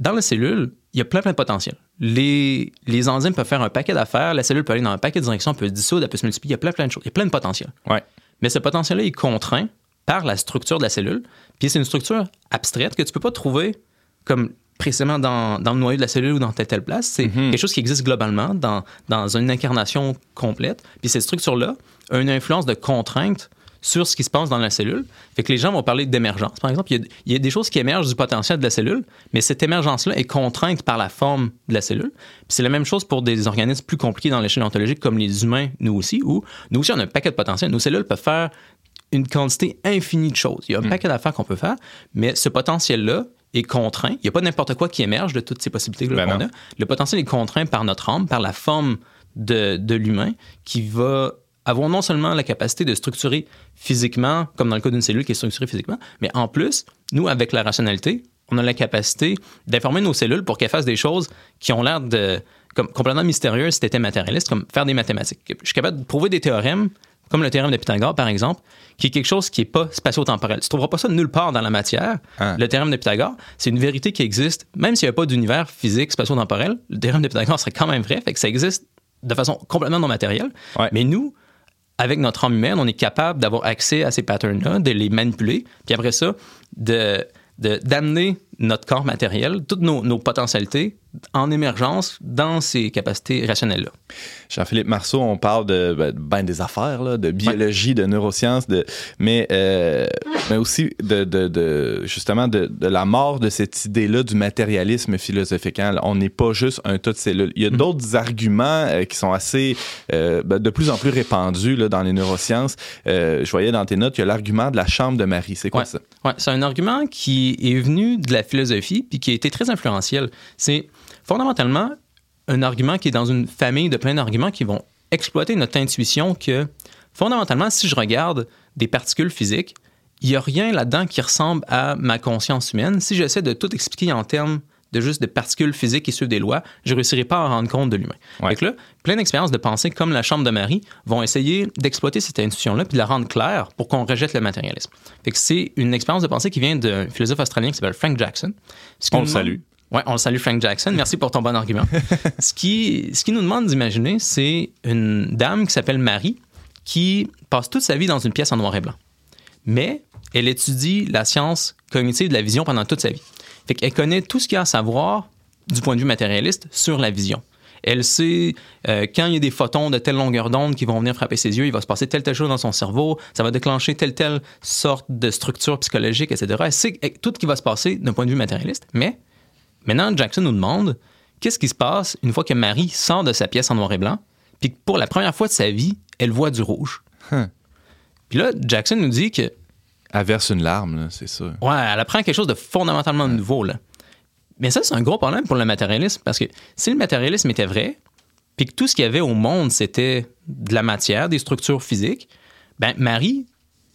dans la cellule, il y a plein, plein de potentiel. Les, les enzymes peuvent faire un paquet d'affaires, la cellule peut aller dans un paquet de directions, elle peut se dissoudre, elle peut se multiplier, il y a plein, plein de choses. Il y a plein de potentiel. Ouais. Mais ce potentiel-là est contraint par la structure de la cellule. Puis c'est une structure abstraite que tu peux pas trouver comme précisément dans, dans le noyau de la cellule ou dans telle telle place. C'est quelque chose qui existe globalement dans, dans une incarnation complète. Puis cette structure-là a une influence de contrainte sur ce qui se passe dans la cellule. Fait que les gens vont parler d'émergence. Par exemple, il y, a, il y a des choses qui émergent du potentiel de la cellule, mais cette émergence-là est contrainte par la forme de la cellule. Puis c'est la même chose pour des organismes plus compliqués dans l'échelle ontologique, comme les humains, nous aussi, où nous aussi, on a un paquet de potentiel. Nos cellules peuvent faire une quantité infinie de choses. Il y a un paquet d'affaires qu'on peut faire, mais ce potentiel-là est contraint. Il n'y a pas n'importe quoi qui émerge de toutes ces possibilités Ben qu'on non. a. Le potentiel est contraint par notre âme, par la forme de, de l'humain, qui va avoir non seulement la capacité de structurer physiquement, comme dans le cas d'une cellule qui est structurée physiquement, mais en plus, nous, avec la rationalité, on a la capacité d'informer nos cellules pour qu'elles fassent des choses qui ont l'air de comme complètement mystérieuses si tu matérialiste, comme faire des mathématiques. Je suis capable de prouver des théorèmes, comme le théorème de Pythagore, par exemple, qui est quelque chose qui n'est pas spatio-temporel. Tu ne trouveras pas ça nulle part dans la matière. Ah. Le théorème de Pythagore, c'est une vérité qui existe, même s'il n'y avait pas d'univers physique spatio-temporel, le théorème de Pythagore serait quand même vrai, fait que ça existe de façon complètement non matérielle. Ouais. Mais nous, avec notre âme humaine, on est capable d'avoir accès à ces patterns-là, de les manipuler, puis après ça, de de- d'amener notre corps matériel, toutes nos, nos potentialités en émergence dans ces capacités rationnelles-là. Jean-Philippe Marceau, on parle de ben, ben des affaires, là, de biologie, de neurosciences, de, mais, euh, mais aussi de, de, de justement de, de, la mort de cette idée-là du matérialisme philosophique. Hein. On n'est pas juste un tas de cellules. Il y a mm. d'autres arguments euh, qui sont assez, euh, ben, de plus en plus répandus là, dans les neurosciences. Je voyais dans tes notes, il y a l'argument de la chambre de Marie. C'est quoi ouais. ça? Ouais, c'est un argument qui est venu de la philosophie puis qui a été très influentiel. C'est fondamentalement un argument qui est dans une famille de plein d'arguments qui vont exploiter notre intuition que, fondamentalement, si je regarde des particules physiques, il n'y a rien là-dedans qui ressemble à ma conscience humaine. Si j'essaie de tout expliquer en termes de juste de particules physiques qui suivent des lois, je ne réussirai pas à rendre compte de l'humain. Ouais. là, plein d'expériences de pensée comme la chambre de Marie vont essayer d'exploiter cette intuition-là puis de la rendre claire pour qu'on rejette le matérialisme. Fait que c'est une expérience de pensée qui vient d'un philosophe australien qui s'appelle Frank Jackson. Ce On le salue. Oui, on le salue, Frank Jackson. Merci pour ton bon argument. ce, qui, ce qui nous demande d'imaginer, c'est une dame qui s'appelle Marie qui passe toute sa vie dans une pièce en noir et blanc. Mais elle étudie la science cognitive de la vision pendant toute sa vie. Fait qu'elle connaît tout ce qu'il y a à savoir du point de vue matérialiste sur la vision. Elle sait euh, quand il y a des photons de telle longueur d'onde qui vont venir frapper ses yeux, il va se passer telle telle chose dans son cerveau, ça va déclencher telle telle sorte de structure psychologique, etc. Elle sait tout ce qui va se passer d'un point de vue matérialiste, mais Maintenant, Jackson nous demande qu'est-ce qui se passe une fois que Marie sort de sa pièce en noir et blanc, puis que pour la première fois de sa vie, elle voit du rouge? Huh. Puis là, Jackson nous dit que. Elle verse une larme, c'est ça. Ouais, elle apprend quelque chose de fondamentalement ouais. nouveau. Là. Mais ça, c'est un gros problème pour le matérialisme, parce que si le matérialisme était vrai, puis que tout ce qu'il y avait au monde, c'était de la matière, des structures physiques, ben Marie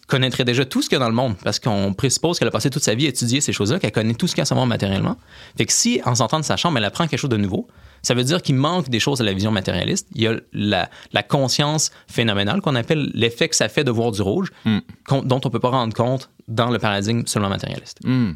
connaîtrait déjà tout ce qu'il y a dans le monde parce qu'on présuppose qu'elle a passé toute sa vie à étudier ces choses-là, qu'elle connaît tout ce qu'il y a à savoir matériellement. Fait que si, en sortant de sa chambre, elle apprend quelque chose de nouveau, ça veut dire qu'il manque des choses à la vision matérialiste. Il y a la, la conscience phénoménale qu'on appelle l'effet que ça fait de voir du rouge, mm. dont on ne peut pas rendre compte dans le paradigme seulement matérialiste. Mm.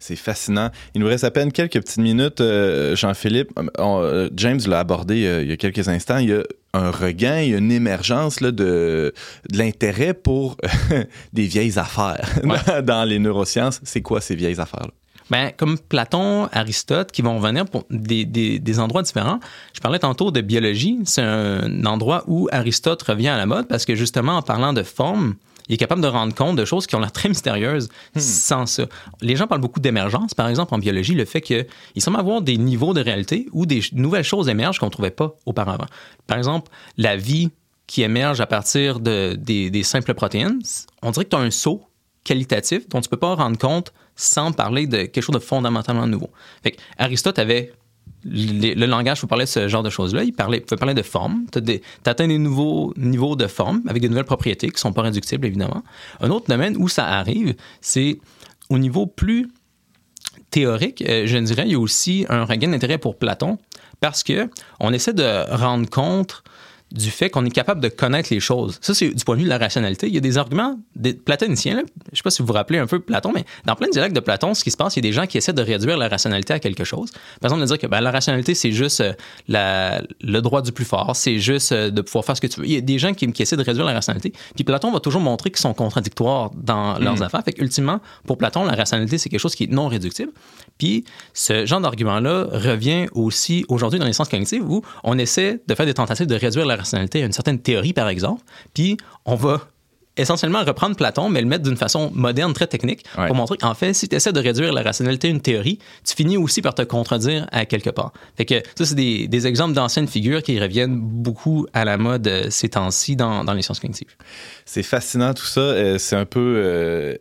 C'est fascinant. Il nous reste à peine quelques petites minutes, euh, Jean-Philippe. Euh, James l'a abordé euh, il y a quelques instants. Il y a un regain, il y a une émergence là, de, de l'intérêt pour des vieilles affaires ouais. dans les neurosciences. C'est quoi ces vieilles affaires-là? Ben, comme Platon, Aristote, qui vont venir pour des, des, des, endroits différents. Je parlais tantôt de biologie. C'est un endroit où Aristote revient à la mode parce que justement, en parlant de forme, il est capable de rendre compte de choses qui ont l'air très mystérieuses hmm. sans ça. Les gens parlent beaucoup d'émergence, par exemple, en biologie, le fait qu'il semble avoir des niveaux de réalité où des nouvelles choses émergent qu'on ne trouvait pas auparavant. Par exemple, la vie qui émerge à partir de, des, des simples protéines, on dirait que tu as un saut qualitatif dont tu ne peux pas rendre compte sans parler de quelque chose de fondamentalement nouveau. Fait Aristote avait le, langage pour parler de ce genre de choses-là. Il, parlait, pouvait parler de forme. Tu atteins des nouveaux niveaux de forme avec de nouvelles propriétés qui ne sont pas réductibles, évidemment. Un autre domaine où ça arrive, c'est au niveau plus théorique, euh, je dirais, il y a aussi un regain d'intérêt pour Platon parce que on essaie de rendre compte du fait qu'on est capable de connaître les choses. Ça, c'est du point de vue de la rationalité. Il y a des arguments des platoniciens. Là. Je ne sais pas si vous vous rappelez un peu Platon, mais dans plein de dialogues de Platon, ce qui se passe, il y a des gens qui essaient de réduire la rationalité à quelque chose. Par exemple, de dire que ben, la rationalité, c'est juste euh, la, le droit du plus fort, c'est juste euh, de pouvoir faire ce que tu veux. Il y a des gens qui, qui essaient de réduire la rationalité. Puis Platon va toujours montrer qu'ils sont contradictoires dans leurs mmh. affaires. Fait ultimement, pour Platon, la rationalité, c'est quelque chose qui est non réductible. Puis ce genre d'argument-là revient aussi aujourd'hui dans les sciences cognitives où on essaie de faire des tentatives de réduire la rationalité à une certaine théorie, par exemple, puis on va essentiellement reprendre Platon, mais le mettre d'une façon moderne, très technique, ouais. pour montrer qu'en fait, si tu essaies de réduire la rationalité à une théorie, tu finis aussi par te contredire à quelque part. Fait que ça, c'est des, des, exemples d'anciennes figures qui reviennent beaucoup à la mode euh, ces temps-ci dans, dans, les sciences cognitives. C'est fascinant tout ça. Euh, c'est un peu... Euh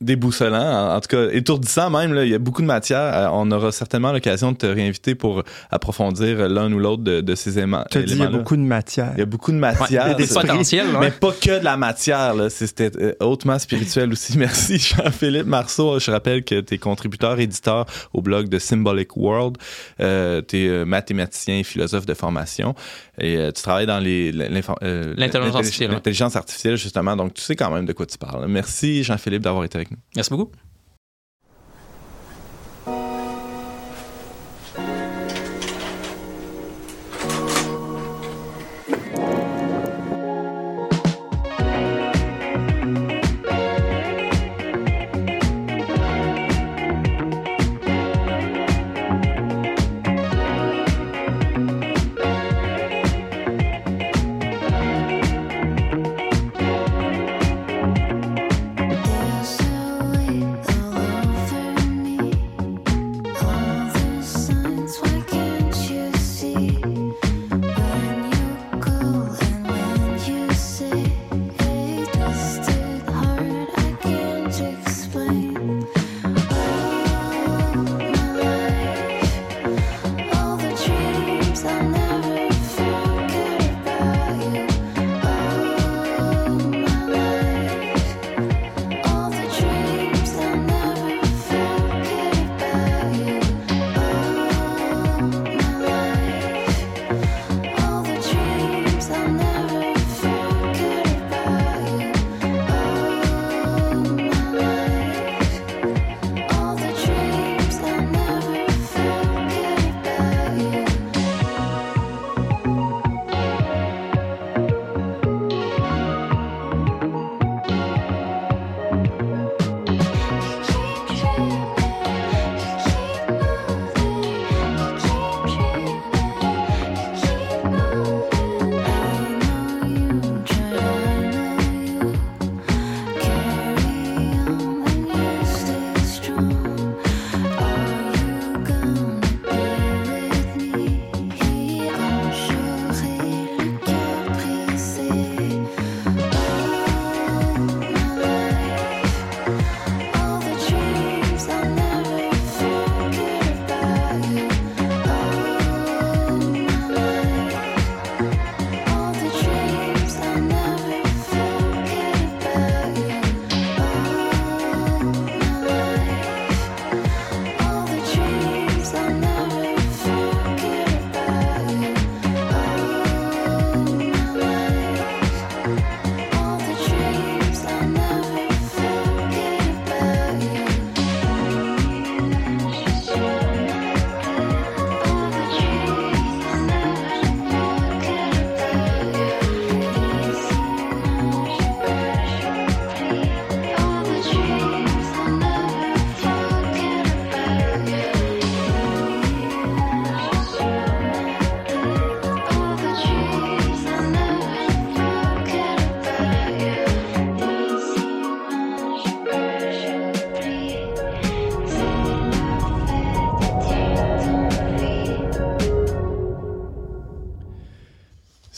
déboussolant, en tout cas étourdissant même. Là. Il y a beaucoup de matière. On aura certainement l'occasion de te réinviter pour approfondir l'un ou l'autre de, de, ces éléments. Tu dit, il y a beaucoup de matière. Il y a beaucoup de matière. Ouais, des potentiels. Mais pas que de la matière. C'était hautement spirituel aussi. Merci Jean-Philippe Marceau. Je rappelle que tu es contributeur, éditeur au blog de Symbolic World. Euh, tu es mathématicien et philosophe de formation. Et euh, tu travailles dans l'intelligence euh, artificielle. L'intelligence artificielle, justement. Donc, tu sais quand même de quoi tu parles. Merci Jean-Philippe d'avoir été avec nous. Merci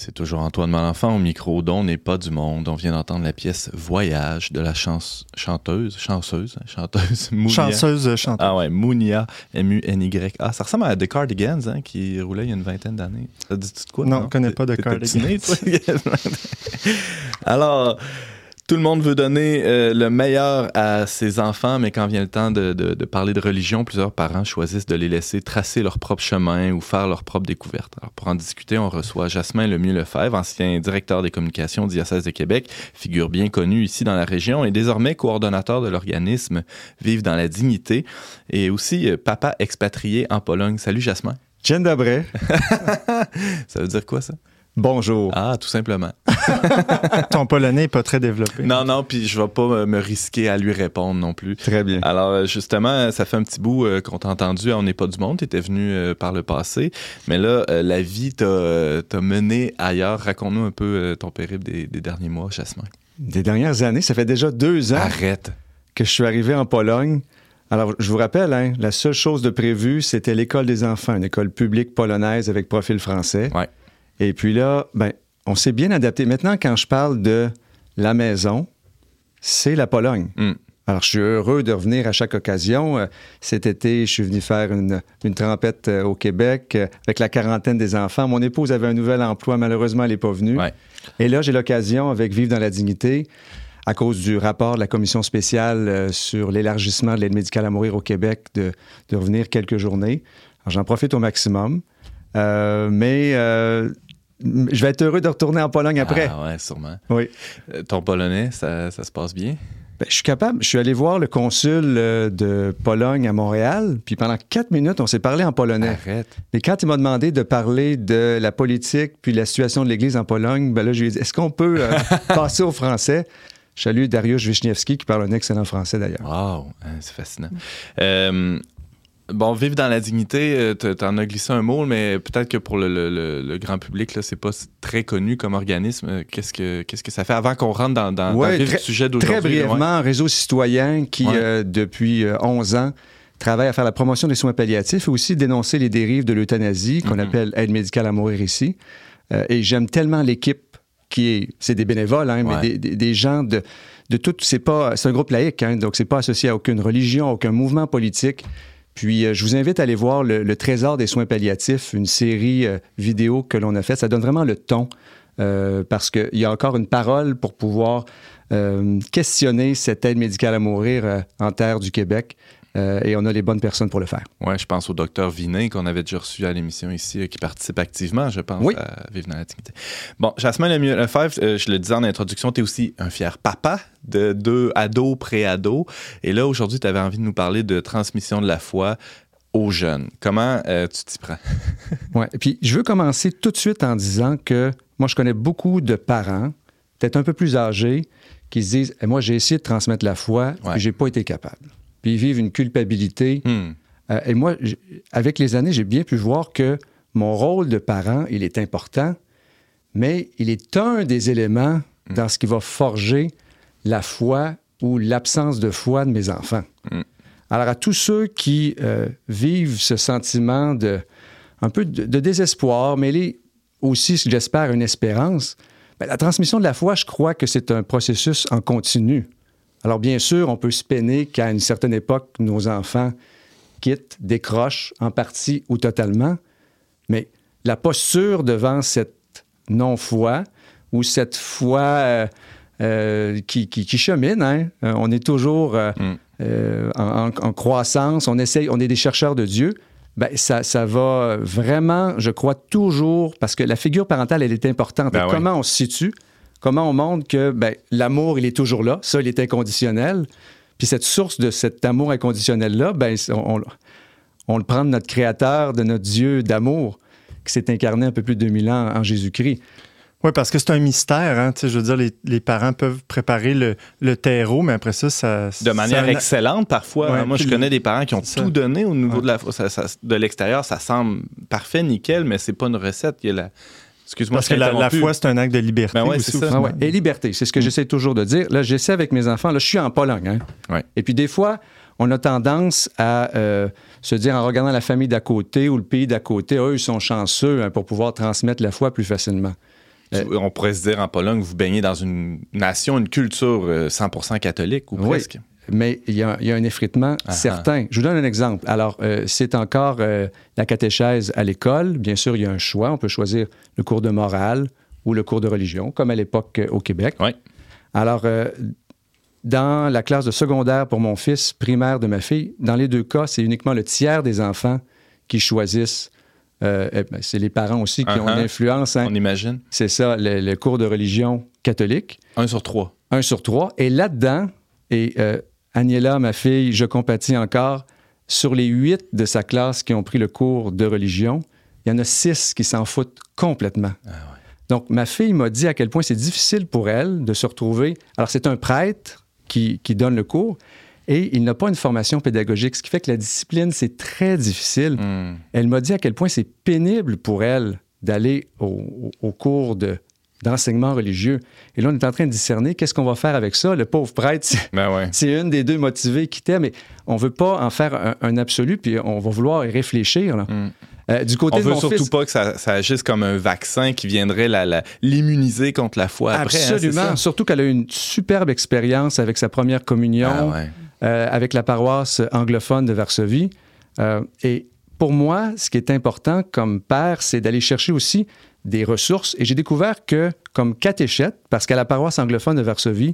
C'est toujours Antoine Malenfant au micro dont n'est pas du monde. On vient d'entendre la pièce Voyage de la chance, chanteuse, chanceuse, hein, chanteuse, Mounia. Chanceuse euh, chanteuse. Ah ouais, Mounia, M-U-N-Y-A. Ça ressemble à The Cardigans, hein, qui roulait il y a une vingtaine d'années. Ça dit de quoi? Non, je connais pas The Cardigans. Alors, tout le monde veut donner euh, le meilleur à ses enfants, mais quand vient le temps de, de- de parler de religion, plusieurs parents choisissent de les laisser tracer leur propre chemin ou faire leur propre découverte. Alors, pour en discuter, on reçoit Jasmin Lemieux-Lefebvre, ancien directeur des communications diocèse de Québec, figure bien connue ici dans la région et désormais coordonnateur de l'organisme Vive dans la dignité et aussi euh, papa expatrié en Pologne. Salut Jasmin. Dzień dobry. Ça veut dire quoi ça? Bonjour. Ah, tout simplement. Ton polonais n'est pas très développé. Non, non, puis je vais pas me risquer à lui répondre non plus. Très bien. Alors, euh, justement, ça fait un petit bout euh, qu'on t'a entendu On n'est pas du monde. Tu étais venu euh, par le passé. Mais là, la vie t'a t'a mené ailleurs. Raconte-nous un peu ton périple des, des derniers mois, Jasmin. Des dernières années, ça fait déjà deux ans Arrête. que je suis arrivé en Pologne. Alors, je vous rappelle, hein, la seule chose de prévu, c'était l'école des enfants, une école publique polonaise avec profil français. Ouais. Et puis là, ben, on s'est bien adapté. Maintenant, quand je parle de la maison, c'est la Pologne. Mm. Alors, je suis heureux de revenir à chaque occasion. Euh, Cet été, je suis venu faire une, une trempette euh, au Québec euh, avec la quarantaine des enfants. Mon épouse avait un nouvel emploi. Malheureusement, elle n'est pas venue. Ouais. Et là, j'ai l'occasion, avec Vivre dans la dignité, à cause du rapport de la commission spéciale sur l'élargissement de l'aide médicale à mourir au Québec, de, de revenir quelques journées. J'en profite au maximum. Euh, mais euh, je vais être heureux de retourner en Pologne après. Ah ouais, sûrement. Oui. Euh, ton polonais, ça, ça se passe bien? Ben, je suis capable. Je suis allé voir le consul euh, de Pologne à Montréal, puis pendant quatre minutes, on s'est parlé en polonais. Arrête. Mais quand il m'a demandé de parler de la politique puis la situation de l'Église en Pologne, ben là, je lui ai dit est-ce qu'on peut euh, passer au français? Je salue Dariusz Wisniewski qui parle un excellent français d'ailleurs. Wow, hein, c'est fascinant. Euh, bon, vivre dans la dignité, euh, t'en as glissé un mot, mais peut-être que pour le, le- le- le grand public, là, c'est pas très connu comme organisme. Euh, Qu'est-ce que qu'est-ce que ça fait avant qu'on rentre dans, Ouais, le très- sujet d'aujourd'hui? Très brièvement, un réseau citoyen qui, Ouais. euh, depuis euh, 11 ans, travaille à faire la promotion des soins palliatifs et aussi dénoncer les dérives de l'euthanasie, qu'on Mhm. appelle aide médicale à mourir ici. Euh, et j'aime tellement l'équipe qui est, c'est des bénévoles, hein, mais Ouais. des, des- des gens de, de tout, c'est pas, c'est un groupe laïque, hein, donc c'est pas associé à aucune religion, aucun mouvement politique. Puis euh, je vous invite à aller voir le, Trésor des soins palliatifs, une série euh, vidéo que l'on a faite. Ça donne vraiment le ton euh, parce qu'il y a encore une parole pour pouvoir questionner cette aide médicale à mourir en terre du Québec. Euh, et on a les bonnes personnes pour le faire. Ouais, je pense au docteur Vinet qu'on avait déjà reçu à l'émission ici, euh, qui participe activement, je pense, Oui. à Vivre dans la dignité. Bon, Jasmin Lemieux Lefebvre, euh, je le disais en introduction, tu es aussi un fier papa de deux ados, pré-ados. Et là, aujourd'hui, tu avais envie de nous parler de transmission de la foi aux jeunes. Comment euh, tu t'y prends? Ouais. Et puis, je veux commencer tout de suite en disant que moi, je connais beaucoup de parents, peut-être un peu plus âgés, qui se disent Eh, Moi, j'ai essayé de transmettre la foi, Ouais. et j'ai pas été capable. Puis, ils vivent une culpabilité. Hmm. Euh, et moi, avec les années, j'ai bien pu voir que mon rôle de parent, il est important, mais il est un des éléments dans ce qui va forger la foi ou l'absence de foi de mes enfants. Mm. Alors, à tous ceux qui euh, vivent ce sentiment de un peu de, de désespoir, mais les- aussi, j'espère, une espérance, ben, la transmission de la foi, je crois que c'est un processus en continu. Alors, bien sûr, on peut se peiner qu'à une certaine époque, nos enfants quittent, décrochent en partie ou totalement, mais la posture devant cette non-foi ou cette foi euh, euh, qui, qui- qui chemine, hein, euh, on est toujours Mm. en, croissance, on essaye, on est des chercheurs de Dieu. Ben, ça, ça va vraiment, je crois, toujours, parce que la figure parentale, elle est importante. Ben oui. Comment on se situe, comment on montre que ben, l'amour, il est toujours là, ça, il est inconditionnel. Puis cette source de cet amour inconditionnel-là, ben, on, on- on le prend de notre Créateur, de notre Dieu d'amour, qui s'est incarné un peu plus de 2000 ans en Jésus-Christ. Oui, parce que c'est un mystère. Hein? Je veux dire, les, les parents peuvent préparer le, le terreau, mais après ça, ça. De manière ça- excellente parfois. Ouais, hein. Moi, je connais des parents qui ont ça. tout donné au niveau Ouais. de la foi. Ça- ça- de l'extérieur, ça semble parfait, nickel, mais c'est pas une recette. Il y a la... Excuse-moi, Parce que la, foi, c'est un acte de liberté. Ben ouais, aussi, c'est au ça. Ah ouais. Et liberté, c'est ce que j'essaie toujours de dire. Là, j'essaie avec mes enfants. Là, je suis en Pologne. hein. Ouais. Et puis des fois, on a tendance à euh, se dire en regardant la famille d'à côté ou le pays d'à côté, eux, ils sont chanceux hein, pour pouvoir transmettre la foi plus facilement. Tu- On pourrait se dire en Pologne, vous baignez dans une nation, une culture euh, 100% catholique ou Oui. Mais il y, a, il y a un effritement Ah, certain. Je vous donne un exemple. Alors, euh, c'est encore euh, la catéchèse à l'école. Bien sûr, il y a un choix. On peut choisir le cours de morale ou le cours de religion, comme à l'époque euh, au Québec. Oui. Alors, dans la classe de secondaire pour mon fils, primaire de ma fille, dans les deux cas, c'est uniquement le tiers des enfants qui choisissent. euh, eh ben, c'est les parents aussi qui ont Uh-huh. une influence. hein. On imagine. C'est ça, le, le cours de religion catholique. Un sur trois. Un sur trois. Et là-dedans, et euh, Agnella, ma fille, je compatis encore, sur les huit de sa classe qui ont pris le cours de religion, il y en a six qui s'en foutent complètement. Donc, ma fille m'a dit à quel point c'est difficile pour elle de se retrouver. Alors, c'est un prêtre qui, qui donne le cours et il n'a pas une formation pédagogique, ce qui fait que la discipline, c'est très difficile. Hmm. Elle m'a dit à quel point c'est pénible pour elle d'aller au, au- au cours de, d'enseignement religieux. Et là, on est en train de discerner qu'est-ce qu'on va faire avec ça. Le pauvre prêtre, c'est, Ben ouais. une des deux motivées qui t'aime, mais on veut pas en faire un, un absolu, puis on va vouloir y réfléchir. là. Mm. Euh, du côté On de veut surtout fils, pas que ça, ça agisse comme un vaccin qui viendrait la- la- l'immuniser contre la foi après. hein, Absolument. Surtout qu'elle a eu une superbe expérience avec sa première communion, Ah ouais. euh, avec la paroisse anglophone de Varsovie. Euh, et pour moi, ce qui est important comme père, c'est d'aller chercher aussi des ressources. Et j'ai découvert que, comme catéchète, parce qu'à la paroisse anglophone de Varsovie,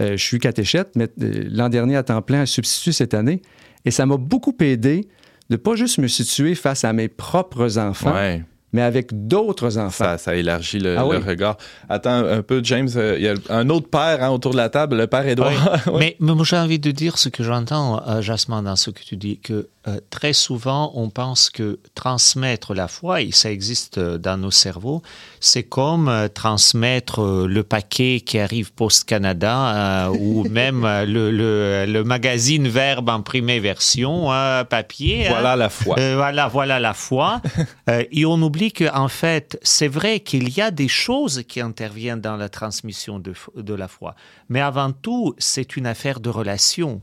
euh, je suis catéchète, mais euh, l'an dernier à temps plein, un substitut cette année, et ça m'a beaucoup aidé de pas juste me situer face à mes propres enfants, Ouais. mais avec d'autres enfants. Ça, ça élargit le, Ah le regard. Attends un peu, James. euh, Il y a un autre père hein, autour de la table, le père Édouard. Oui. Mais, mais moi, j'ai envie de dire ce que j'entends, euh, Jasmin, dans ce que tu dis, que euh, très souvent, on pense que transmettre la foi, et ça existe euh, dans nos cerveaux, c'est comme euh, transmettre euh, le paquet qui arrive Post-Canada ou même le, le- le magazine Verbe imprimé version papier. hein. voilà la foi. Voilà, voilà la foi. Et on oublie qu'en fait, c'est vrai qu'il y a des choses qui interviennent dans la transmission de, de la foi. Mais avant tout, c'est une affaire de relation.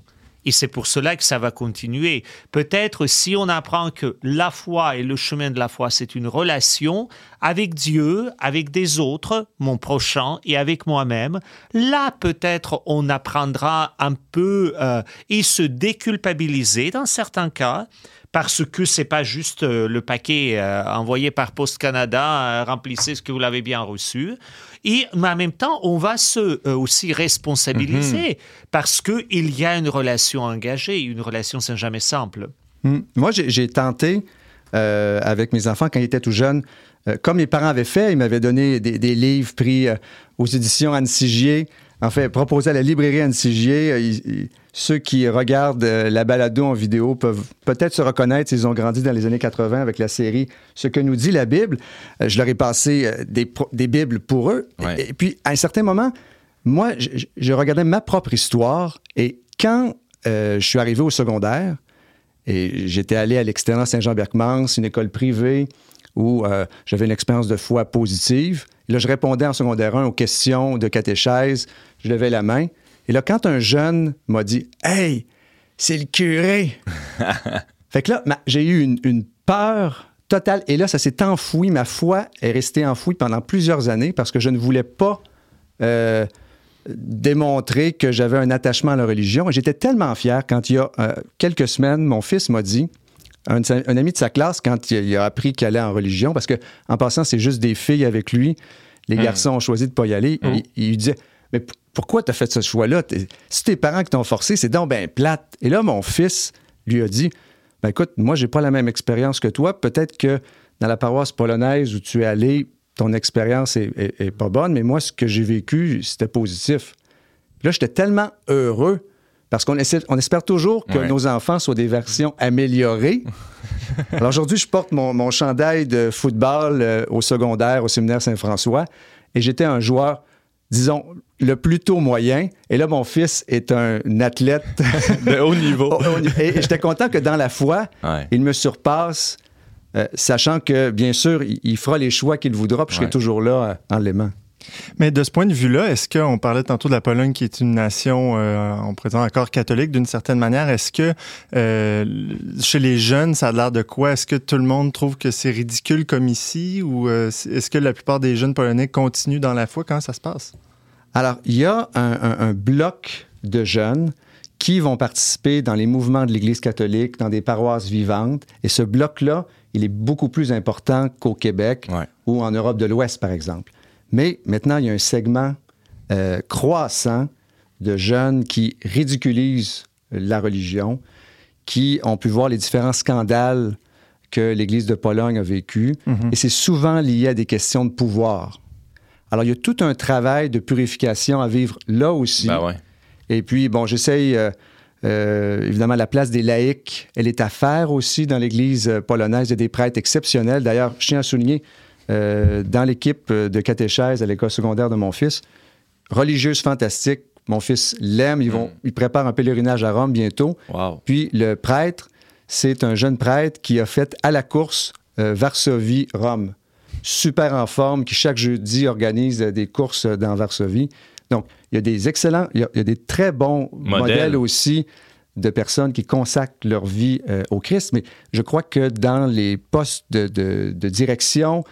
Et c'est pour cela que ça va continuer. Peut-être si on apprend que la foi et le chemin de la foi, c'est une relation avec Dieu, avec des autres, mon prochain et avec moi-même, là peut-être on apprendra un peu euh, et se déculpabiliser dans certains cas parce que c'est pas juste euh, le paquet euh, envoyé par Post Canada, remplissez ce que vous l'avez bien reçu. Et mais en même temps, on va se euh, aussi responsabiliser parce que il y a une relation engagée. Une relation, c'est jamais simple. Hmm. Moi, j'ai j'ai tenté euh, avec mes enfants quand ils étaient tout jeunes. euh, comme mes parents avaient fait, ils m'avaient donné des, des livres pris euh, aux éditions Anne Sigier. En fait, proposés à la librairie Anne Sigier. Euh, ceux qui regardent euh, la balado en vidéo peuvent peut-être se reconnaître s'ils ont grandi dans les années 80 avec la série Ce que nous dit la Bible. Euh, je leur ai passé des, des Bibles pour eux. Ouais. Et, et puis, à un certain moment, moi, je, regardais ma propre histoire. Et quand euh, je suis arrivé au secondaire, et j'étais allé à l'externat Saint-Jean-Berckmans, une école privée où euh, j'avais une expérience de foi positive. Là, je répondais en secondaire 1 aux questions de catéchèse. Je levais la main. Et là, quand un jeune m'a dit Hey, c'est le curé. fait que là, j'ai eu une, une peur totale. Et là, ça s'est enfoui. Ma foi est restée enfouie pendant plusieurs années parce que je ne voulais pas. euh, démontrer que j'avais un attachement à la religion. Et J'étais tellement fier quand il y a euh, quelques semaines, mon fils m'a dit, un, ami de sa classe, quand il, il a appris qu'il allait en religion, parce que en passant, c'est juste des filles avec lui, les garçons ont choisi de pas y aller, il, il lui disait, mais pourquoi tu as fait ce choix-là? Si tes parents qui t'ont forcé, c'est donc ben plate. Et là, mon fils lui a dit, ben écoute, moi, j'ai pas la même expérience que toi. Peut-être que dans la paroisse polonaise où tu es allé, ton expérience est, est- est pas bonne, mais moi, ce que j'ai vécu, c'était positif. Puis là, j'étais tellement heureux parce qu'on on espère toujours que Ouais. nos enfants soient des versions améliorées. Alors aujourd'hui, je porte mon, mon chandail de football euh, au secondaire au séminaire Saint-François et j'étais un joueur, disons, le plutôt moyen. Et là, mon fils est un athlète De haut niveau. au- au- et et j'étais content que dans la foi, Ouais. il me surpasse, euh, sachant que, bien sûr, il, il fera les choix qu'il voudra, puis je serai Ouais. toujours là euh, en l'aimant. Mais de ce point de vue-là, est-ce qu'on parlait tantôt de la Pologne qui est une nation, euh, on pourrait dire encore catholique d'une certaine manière, est-ce que euh, chez les jeunes, ça a l'air de quoi? Est-ce que tout le monde trouve que c'est ridicule comme ici ou euh, est-ce que la plupart des jeunes polonais continuent dans la foi? Comment ça se passe? Alors, il y a un, un- un bloc de jeunes qui vont participer dans les mouvements de l'Église catholique, dans des paroisses vivantes. Et ce bloc-là, il est beaucoup plus important qu'au Québec Ouais. ou en Europe de l'Ouest, par exemple. Mais maintenant, il y a un segment euh, croissant de jeunes qui ridiculisent la religion, qui ont pu voir les différents scandales que l'Église de Pologne a vécu. Et c'est souvent lié à des questions de pouvoir. Alors, il y a tout un travail de purification à vivre là aussi. Ben ouais. Et puis, bon, j'essaye, euh, euh, évidemment, la place des laïcs, elle est à faire aussi dans l'Église polonaise. Il y a des prêtres exceptionnels. D'ailleurs, je tiens à souligner, euh, dans l'équipe euh, de catéchèse à l'école secondaire de mon fils, religieuse fantastique. Mon fils l'aime. Ils, vont, ils préparent un pèlerinage à Rome bientôt. Wow. Puis le prêtre, c'est un jeune prêtre qui a fait à la course euh, Varsovie-Rome. Super en forme, qui chaque jeudi organise des courses dans Varsovie. Donc, il y a des excellents, il y a, il y a des très bons Modèles. modèles aussi de personnes qui consacrent leur vie euh, au Christ. Mais je crois que dans les postes de, de- de direction,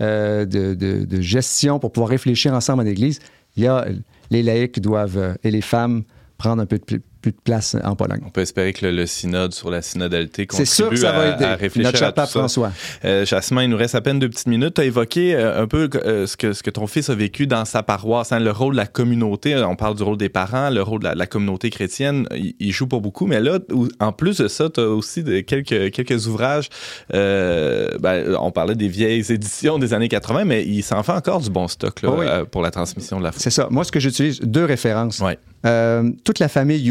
euh, de, de- gestion, pour pouvoir réfléchir ensemble en Église, il y a les laïcs doivent, euh, et les femmes, prendre un peu de, plus de place en Pologne. On peut espérer que le, le synode sur la synodalité C'est sûr que contribue ça va à, aider. à réfléchir Notre à cher tout pape ça. François. Euh, Jasmin, il nous reste à peine deux petites minutes. Tu as évoqué euh, un peu euh, ce, que, ce que ton fils a vécu dans sa paroisse, hein, le rôle de la communauté. On parle du rôle des parents, le rôle de la, la communauté chrétienne. Il, il joue pour beaucoup, mais là, en plus de ça, tu as aussi de- quelques, quelques ouvrages. euh, ben, on parlait des vieilles éditions des années 80, mais il s'en fait encore du bon stock là, Oh oui. euh, pour la transmission de la foi. C'est ça. Moi, ce que j'utilise, deux références. Ouais. Euh, toute la famille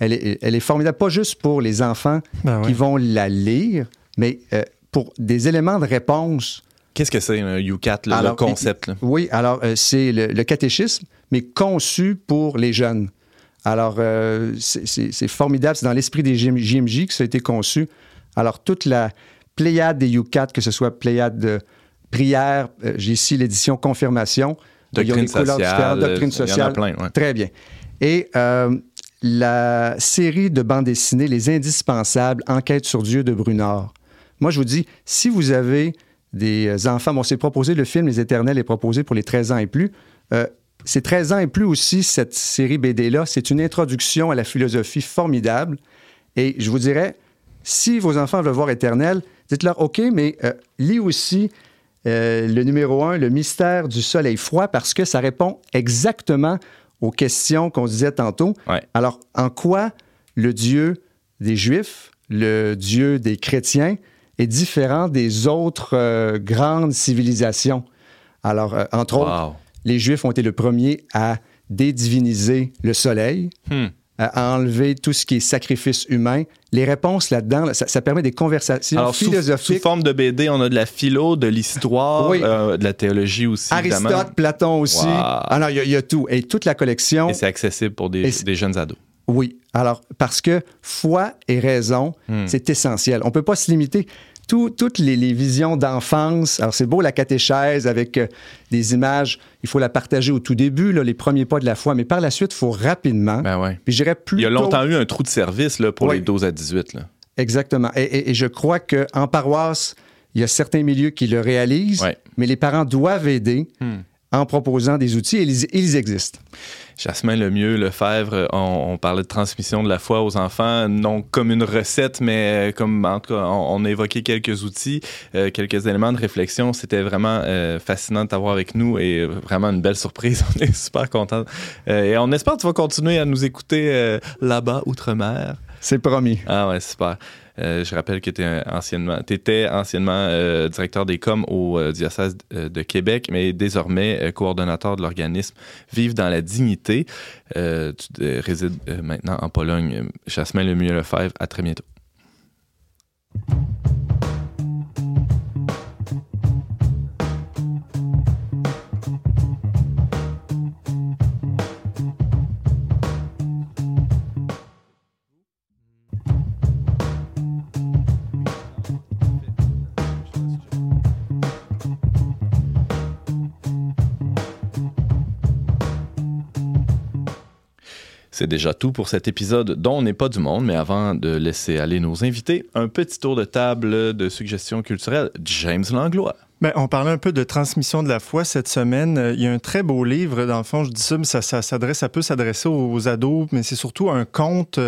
Elle est, elle est formidable, pas juste pour les enfants Ben ouais. qui vont la lire, mais euh, pour des éléments de réponse. Qu'est-ce que c'est un UCAT, le, le concept? là? Oui, alors euh, c'est le, le catéchisme, mais conçu pour les jeunes. Alors, euh, c'est- formidable. C'est dans l'esprit des JM JMJ que ça a été conçu. Alors, toute la pléiade des UCAT, que ce soit pléiade de prière, euh, j'ai ici l'édition confirmation. Il y a Doctrine sociale, doctrine il y en a sociale. plein, ouais. Très bien. Et euh, la série de bandes dessinées, Les Indispensables, Enquête sur Dieu de Brunard. Moi, je vous dis, si vous avez des enfants, bon, c'est proposé, le film Les Éternels est proposé pour les 13 ans et plus. Euh, c'est 13 ans et plus aussi, cette série BD-là. C'est une introduction à la philosophie formidable. Et je vous dirais, si vos enfants veulent voir Éternel, dites-leur, OK, mais euh, lis aussi euh, le numéro un, le mystère du soleil froid, parce que ça répond exactement aux questions qu'on disait tantôt. Ouais. Alors, en quoi le Dieu des Juifs, le Dieu des chrétiens, est différent des autres euh, grandes civilisations? Alors, euh, entre autres, les Juifs ont été le premier à dédiviniser le soleil, Hmm. À enlever tout ce qui est sacrifice humain. Les réponses là-dedans, là, ça, ça permet des conversations Alors, sous, sous philosophiques. forme de BD, on a de la philo, de l'histoire, Oui. euh, de la théologie aussi, évidemment. Aristote, Platon aussi. Wow. Alors, il y, a- il y a tout. Et toute la collection. Et c'est accessible pour des jeunes ados. Oui. Alors, parce que foi et raison, Hmm. c'est essentiel. On ne peut pas se limiter. Tout- toutes les, les visions d'enfance, alors c'est beau la catéchèse avec euh, des images, il faut la partager au tout début, là, les premiers pas de la foi, mais par la suite, il faut rapidement. Ben ouais. Puis j'irais plus Il y a longtemps eu un trou de service là, pour Oui. les 12 à 18. Là. Exactement. Et, et- et je crois qu'en paroisse, il y a certains milieux qui le réalisent, Ouais. mais les parents doivent aider Hmm. En proposant des outils et ils, ils existent. Jasmin Lemieux, Lefebvre, on, on parlait de transmission de la foi aux enfants, non comme une recette, mais comme en tout cas, on, on a évoqué quelques outils, euh, quelques éléments de réflexion. C'était vraiment euh, fascinant de t'avoir avec nous et vraiment une belle surprise. On est super contents. Euh, et on espère que tu vas continuer à nous écouter là-bas, outre-mer. C'est promis. Ah ouais, super. Euh, je rappelle que tu anciennement, étais anciennement euh, directeur des coms au euh, diocèse de Québec, mais désormais coordonnateur de l'organisme Vive dans la dignité. Tu résides maintenant en Pologne. Jasmin Lemieux Lefebvre, à très bientôt. C'est déjà tout pour cet épisode dont on n'est pas du monde, mais avant de laisser aller nos invités, un petit tour de table de suggestions culturelles. James Langlois. Ben, on parlait un peu de transmission de la foi cette semaine. Euh, il y a un très beau livre, dans le fond, je dis ça, mais ça, s'adresse, ça peut s'adresser aux, ados, mais c'est surtout un conte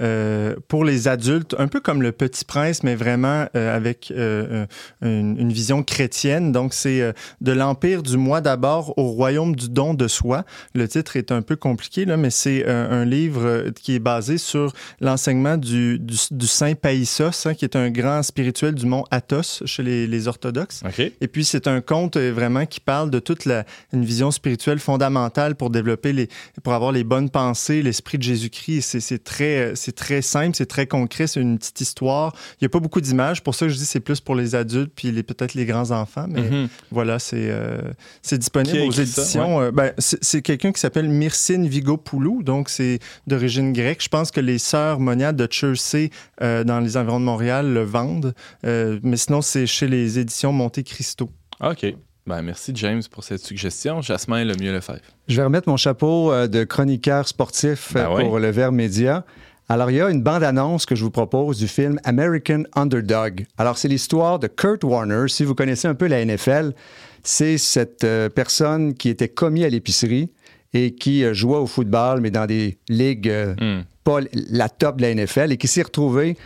euh, pour les adultes, un peu comme Le Petit Prince, mais vraiment euh, avec euh, une, une, vision chrétienne. Donc, c'est euh, de l'Empire du moi d'abord au royaume du don de soi. Le titre est un peu compliqué, là, mais c'est un livre qui est basé sur l'enseignement du, du, du, Saint Països, hein, qui est un grand spirituel du mont Athos chez les, les orthodoxes. Okay. Et puis, c'est un conte euh, vraiment qui parle de toute la, une vision spirituelle fondamentale pour développer les, pour avoir les bonnes pensées, l'esprit de Jésus-Christ. C'est très, euh, c'est très simple, c'est très concret, c'est une petite histoire. Il n'y a pas beaucoup d'images. Pour ça, je dis c'est plus pour les adultes puis les, peut-être les grands enfants. Mais mm -hmm. voilà, c'est, euh, c'est disponible aux éditions. Ouais. Euh, ben, c'est quelqu'un qui s'appelle Myrcine Vigopoulou. Donc, c'est d'origine grecque. Je pense que les sœurs moniades de Chersey euh, dans les environs de Montréal le vendent. mais sinon, c'est chez les éditions Monte Cristo. OK. Ben, merci, James, pour cette suggestion. Jasmin le mieux le faire. Je vais remettre mon chapeau euh, de chroniqueur sportif ben pour oui. le Vert Média. Alors, il y a une bande-annonce que je vous propose du film American Underdog. Alors, c'est l'histoire de Kurt Warner. Si vous connaissez un peu la NFL, c'est cette euh, personne qui était commis à l'épicerie et qui euh, jouait au football, mais dans des ligues euh, mm. pas la top de la NFL, et qui s'est retrouvé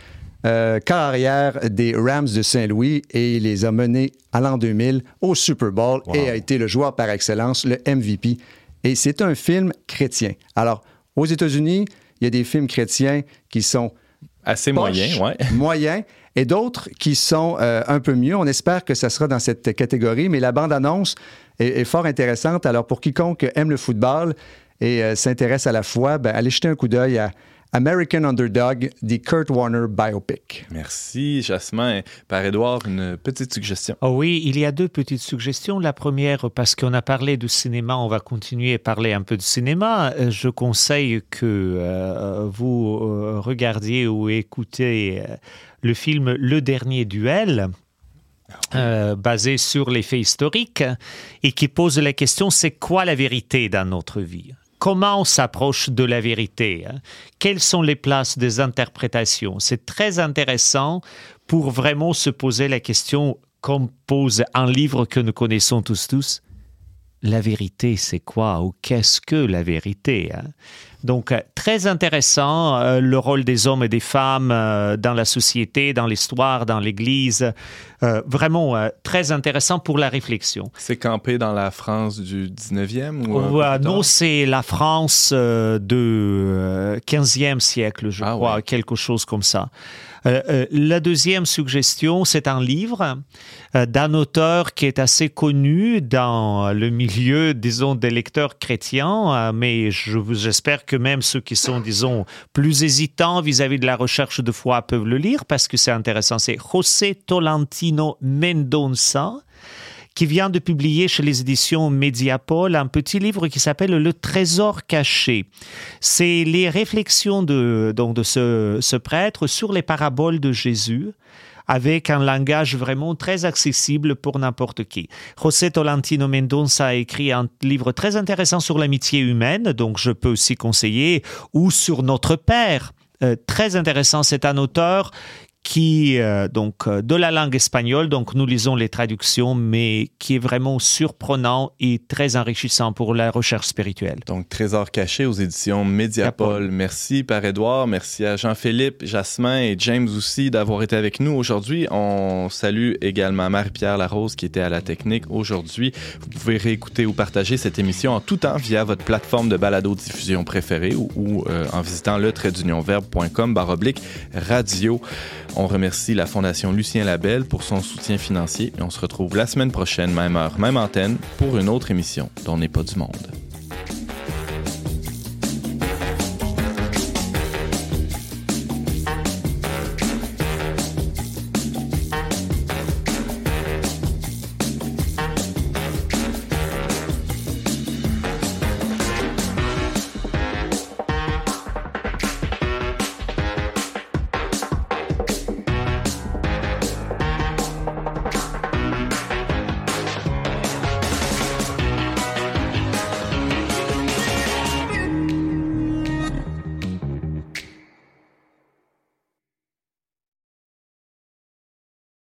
euh, carrière des Rams de Saint-Louis et il les a menés à l'an 2000 au Super Bowl wow. et a été le joueur par excellence, le MVP. Et c'est un film chrétien. Alors, aux États-Unis, il y a des films chrétiens qui sont assez moyens, ouais. moyens, et d'autres qui sont euh, un peu mieux. On espère que ça sera dans cette catégorie, mais la bande-annonce est, est, fort intéressante. Alors, pour quiconque aime le football et euh, s'intéresse à la foi, ben, allez jeter un coup d'œil à American Underdog, des Kurt Warner biopic. Merci, Jasmin. Par Edouard, une petite suggestion. Oh oui, il y a deux petites suggestions. La première, parce qu'on a parlé du cinéma, on va continuer à parler un peu de cinéma. Je conseille que euh, vous euh, regardiez ou écoutez euh, le film Le Dernier Duel. Euh, basé sur les faits historiques et qui pose la question c'est quoi la vérité dans notre vie? Comment on s'approche de la vérité, hein? quelles sont les places des interprétations? C'est très intéressant pour vraiment se poser la question comme pose un livre que nous connaissons tous tous. La vérité, c'est quoi ou qu'est-ce que la vérité hein? Donc, très intéressant, euh, le rôle des hommes et des femmes euh, dans la société, dans l'histoire, dans l'Église. Euh, vraiment euh, très intéressant pour la réflexion. C'est campé dans la France du 19e ou ouais, Non, c'est la France euh, de 15e siècle, je ah, crois, ouais. quelque chose comme ça. Euh, la deuxième suggestion, c'est un livre euh, d'un auteur qui est assez connu dans le milieu, disons, des lecteurs chrétiens, euh, mais j'espère que même ceux qui sont, disons, plus hésitants vis-à-vis -vis de la recherche de foi peuvent le lire parce que c'est intéressant. C'est José Tolentino Mendonça qui vient de publier chez les éditions Mediapol un petit livre qui s'appelle Le Trésor caché. C'est les réflexions de, donc de ce, ce prêtre sur les paraboles de Jésus avec un langage vraiment très accessible pour n'importe qui. José Tolentino Mendonça a écrit un livre très intéressant sur l'amitié humaine, donc je peux aussi conseiller, ou sur notre Père. Euh, très intéressant, c'est un auteur qui euh, donc de la langue espagnole, donc nous lisons les traductions, mais qui est vraiment surprenant et très enrichissant pour la recherche spirituelle. Donc Trésor caché aux éditions Mediapol. Merci par Edouard, merci à Jean-Philippe, Jasmin et James aussi d'avoir été avec nous aujourd'hui. On salue également Marie-Pierre Larose qui était à la technique aujourd'hui. Vous pouvez réécouter ou partager cette émission en tout temps via votre plateforme de balado diffusion préférée ou, ou euh, en visitant le trait d'unionverbe.com baroblique radio. On remercie la Fondation Lucien Labelle pour son soutien financier et on se retrouve la semaine prochaine, même heure, même antenne, pour une autre émission dont n'est pas du monde.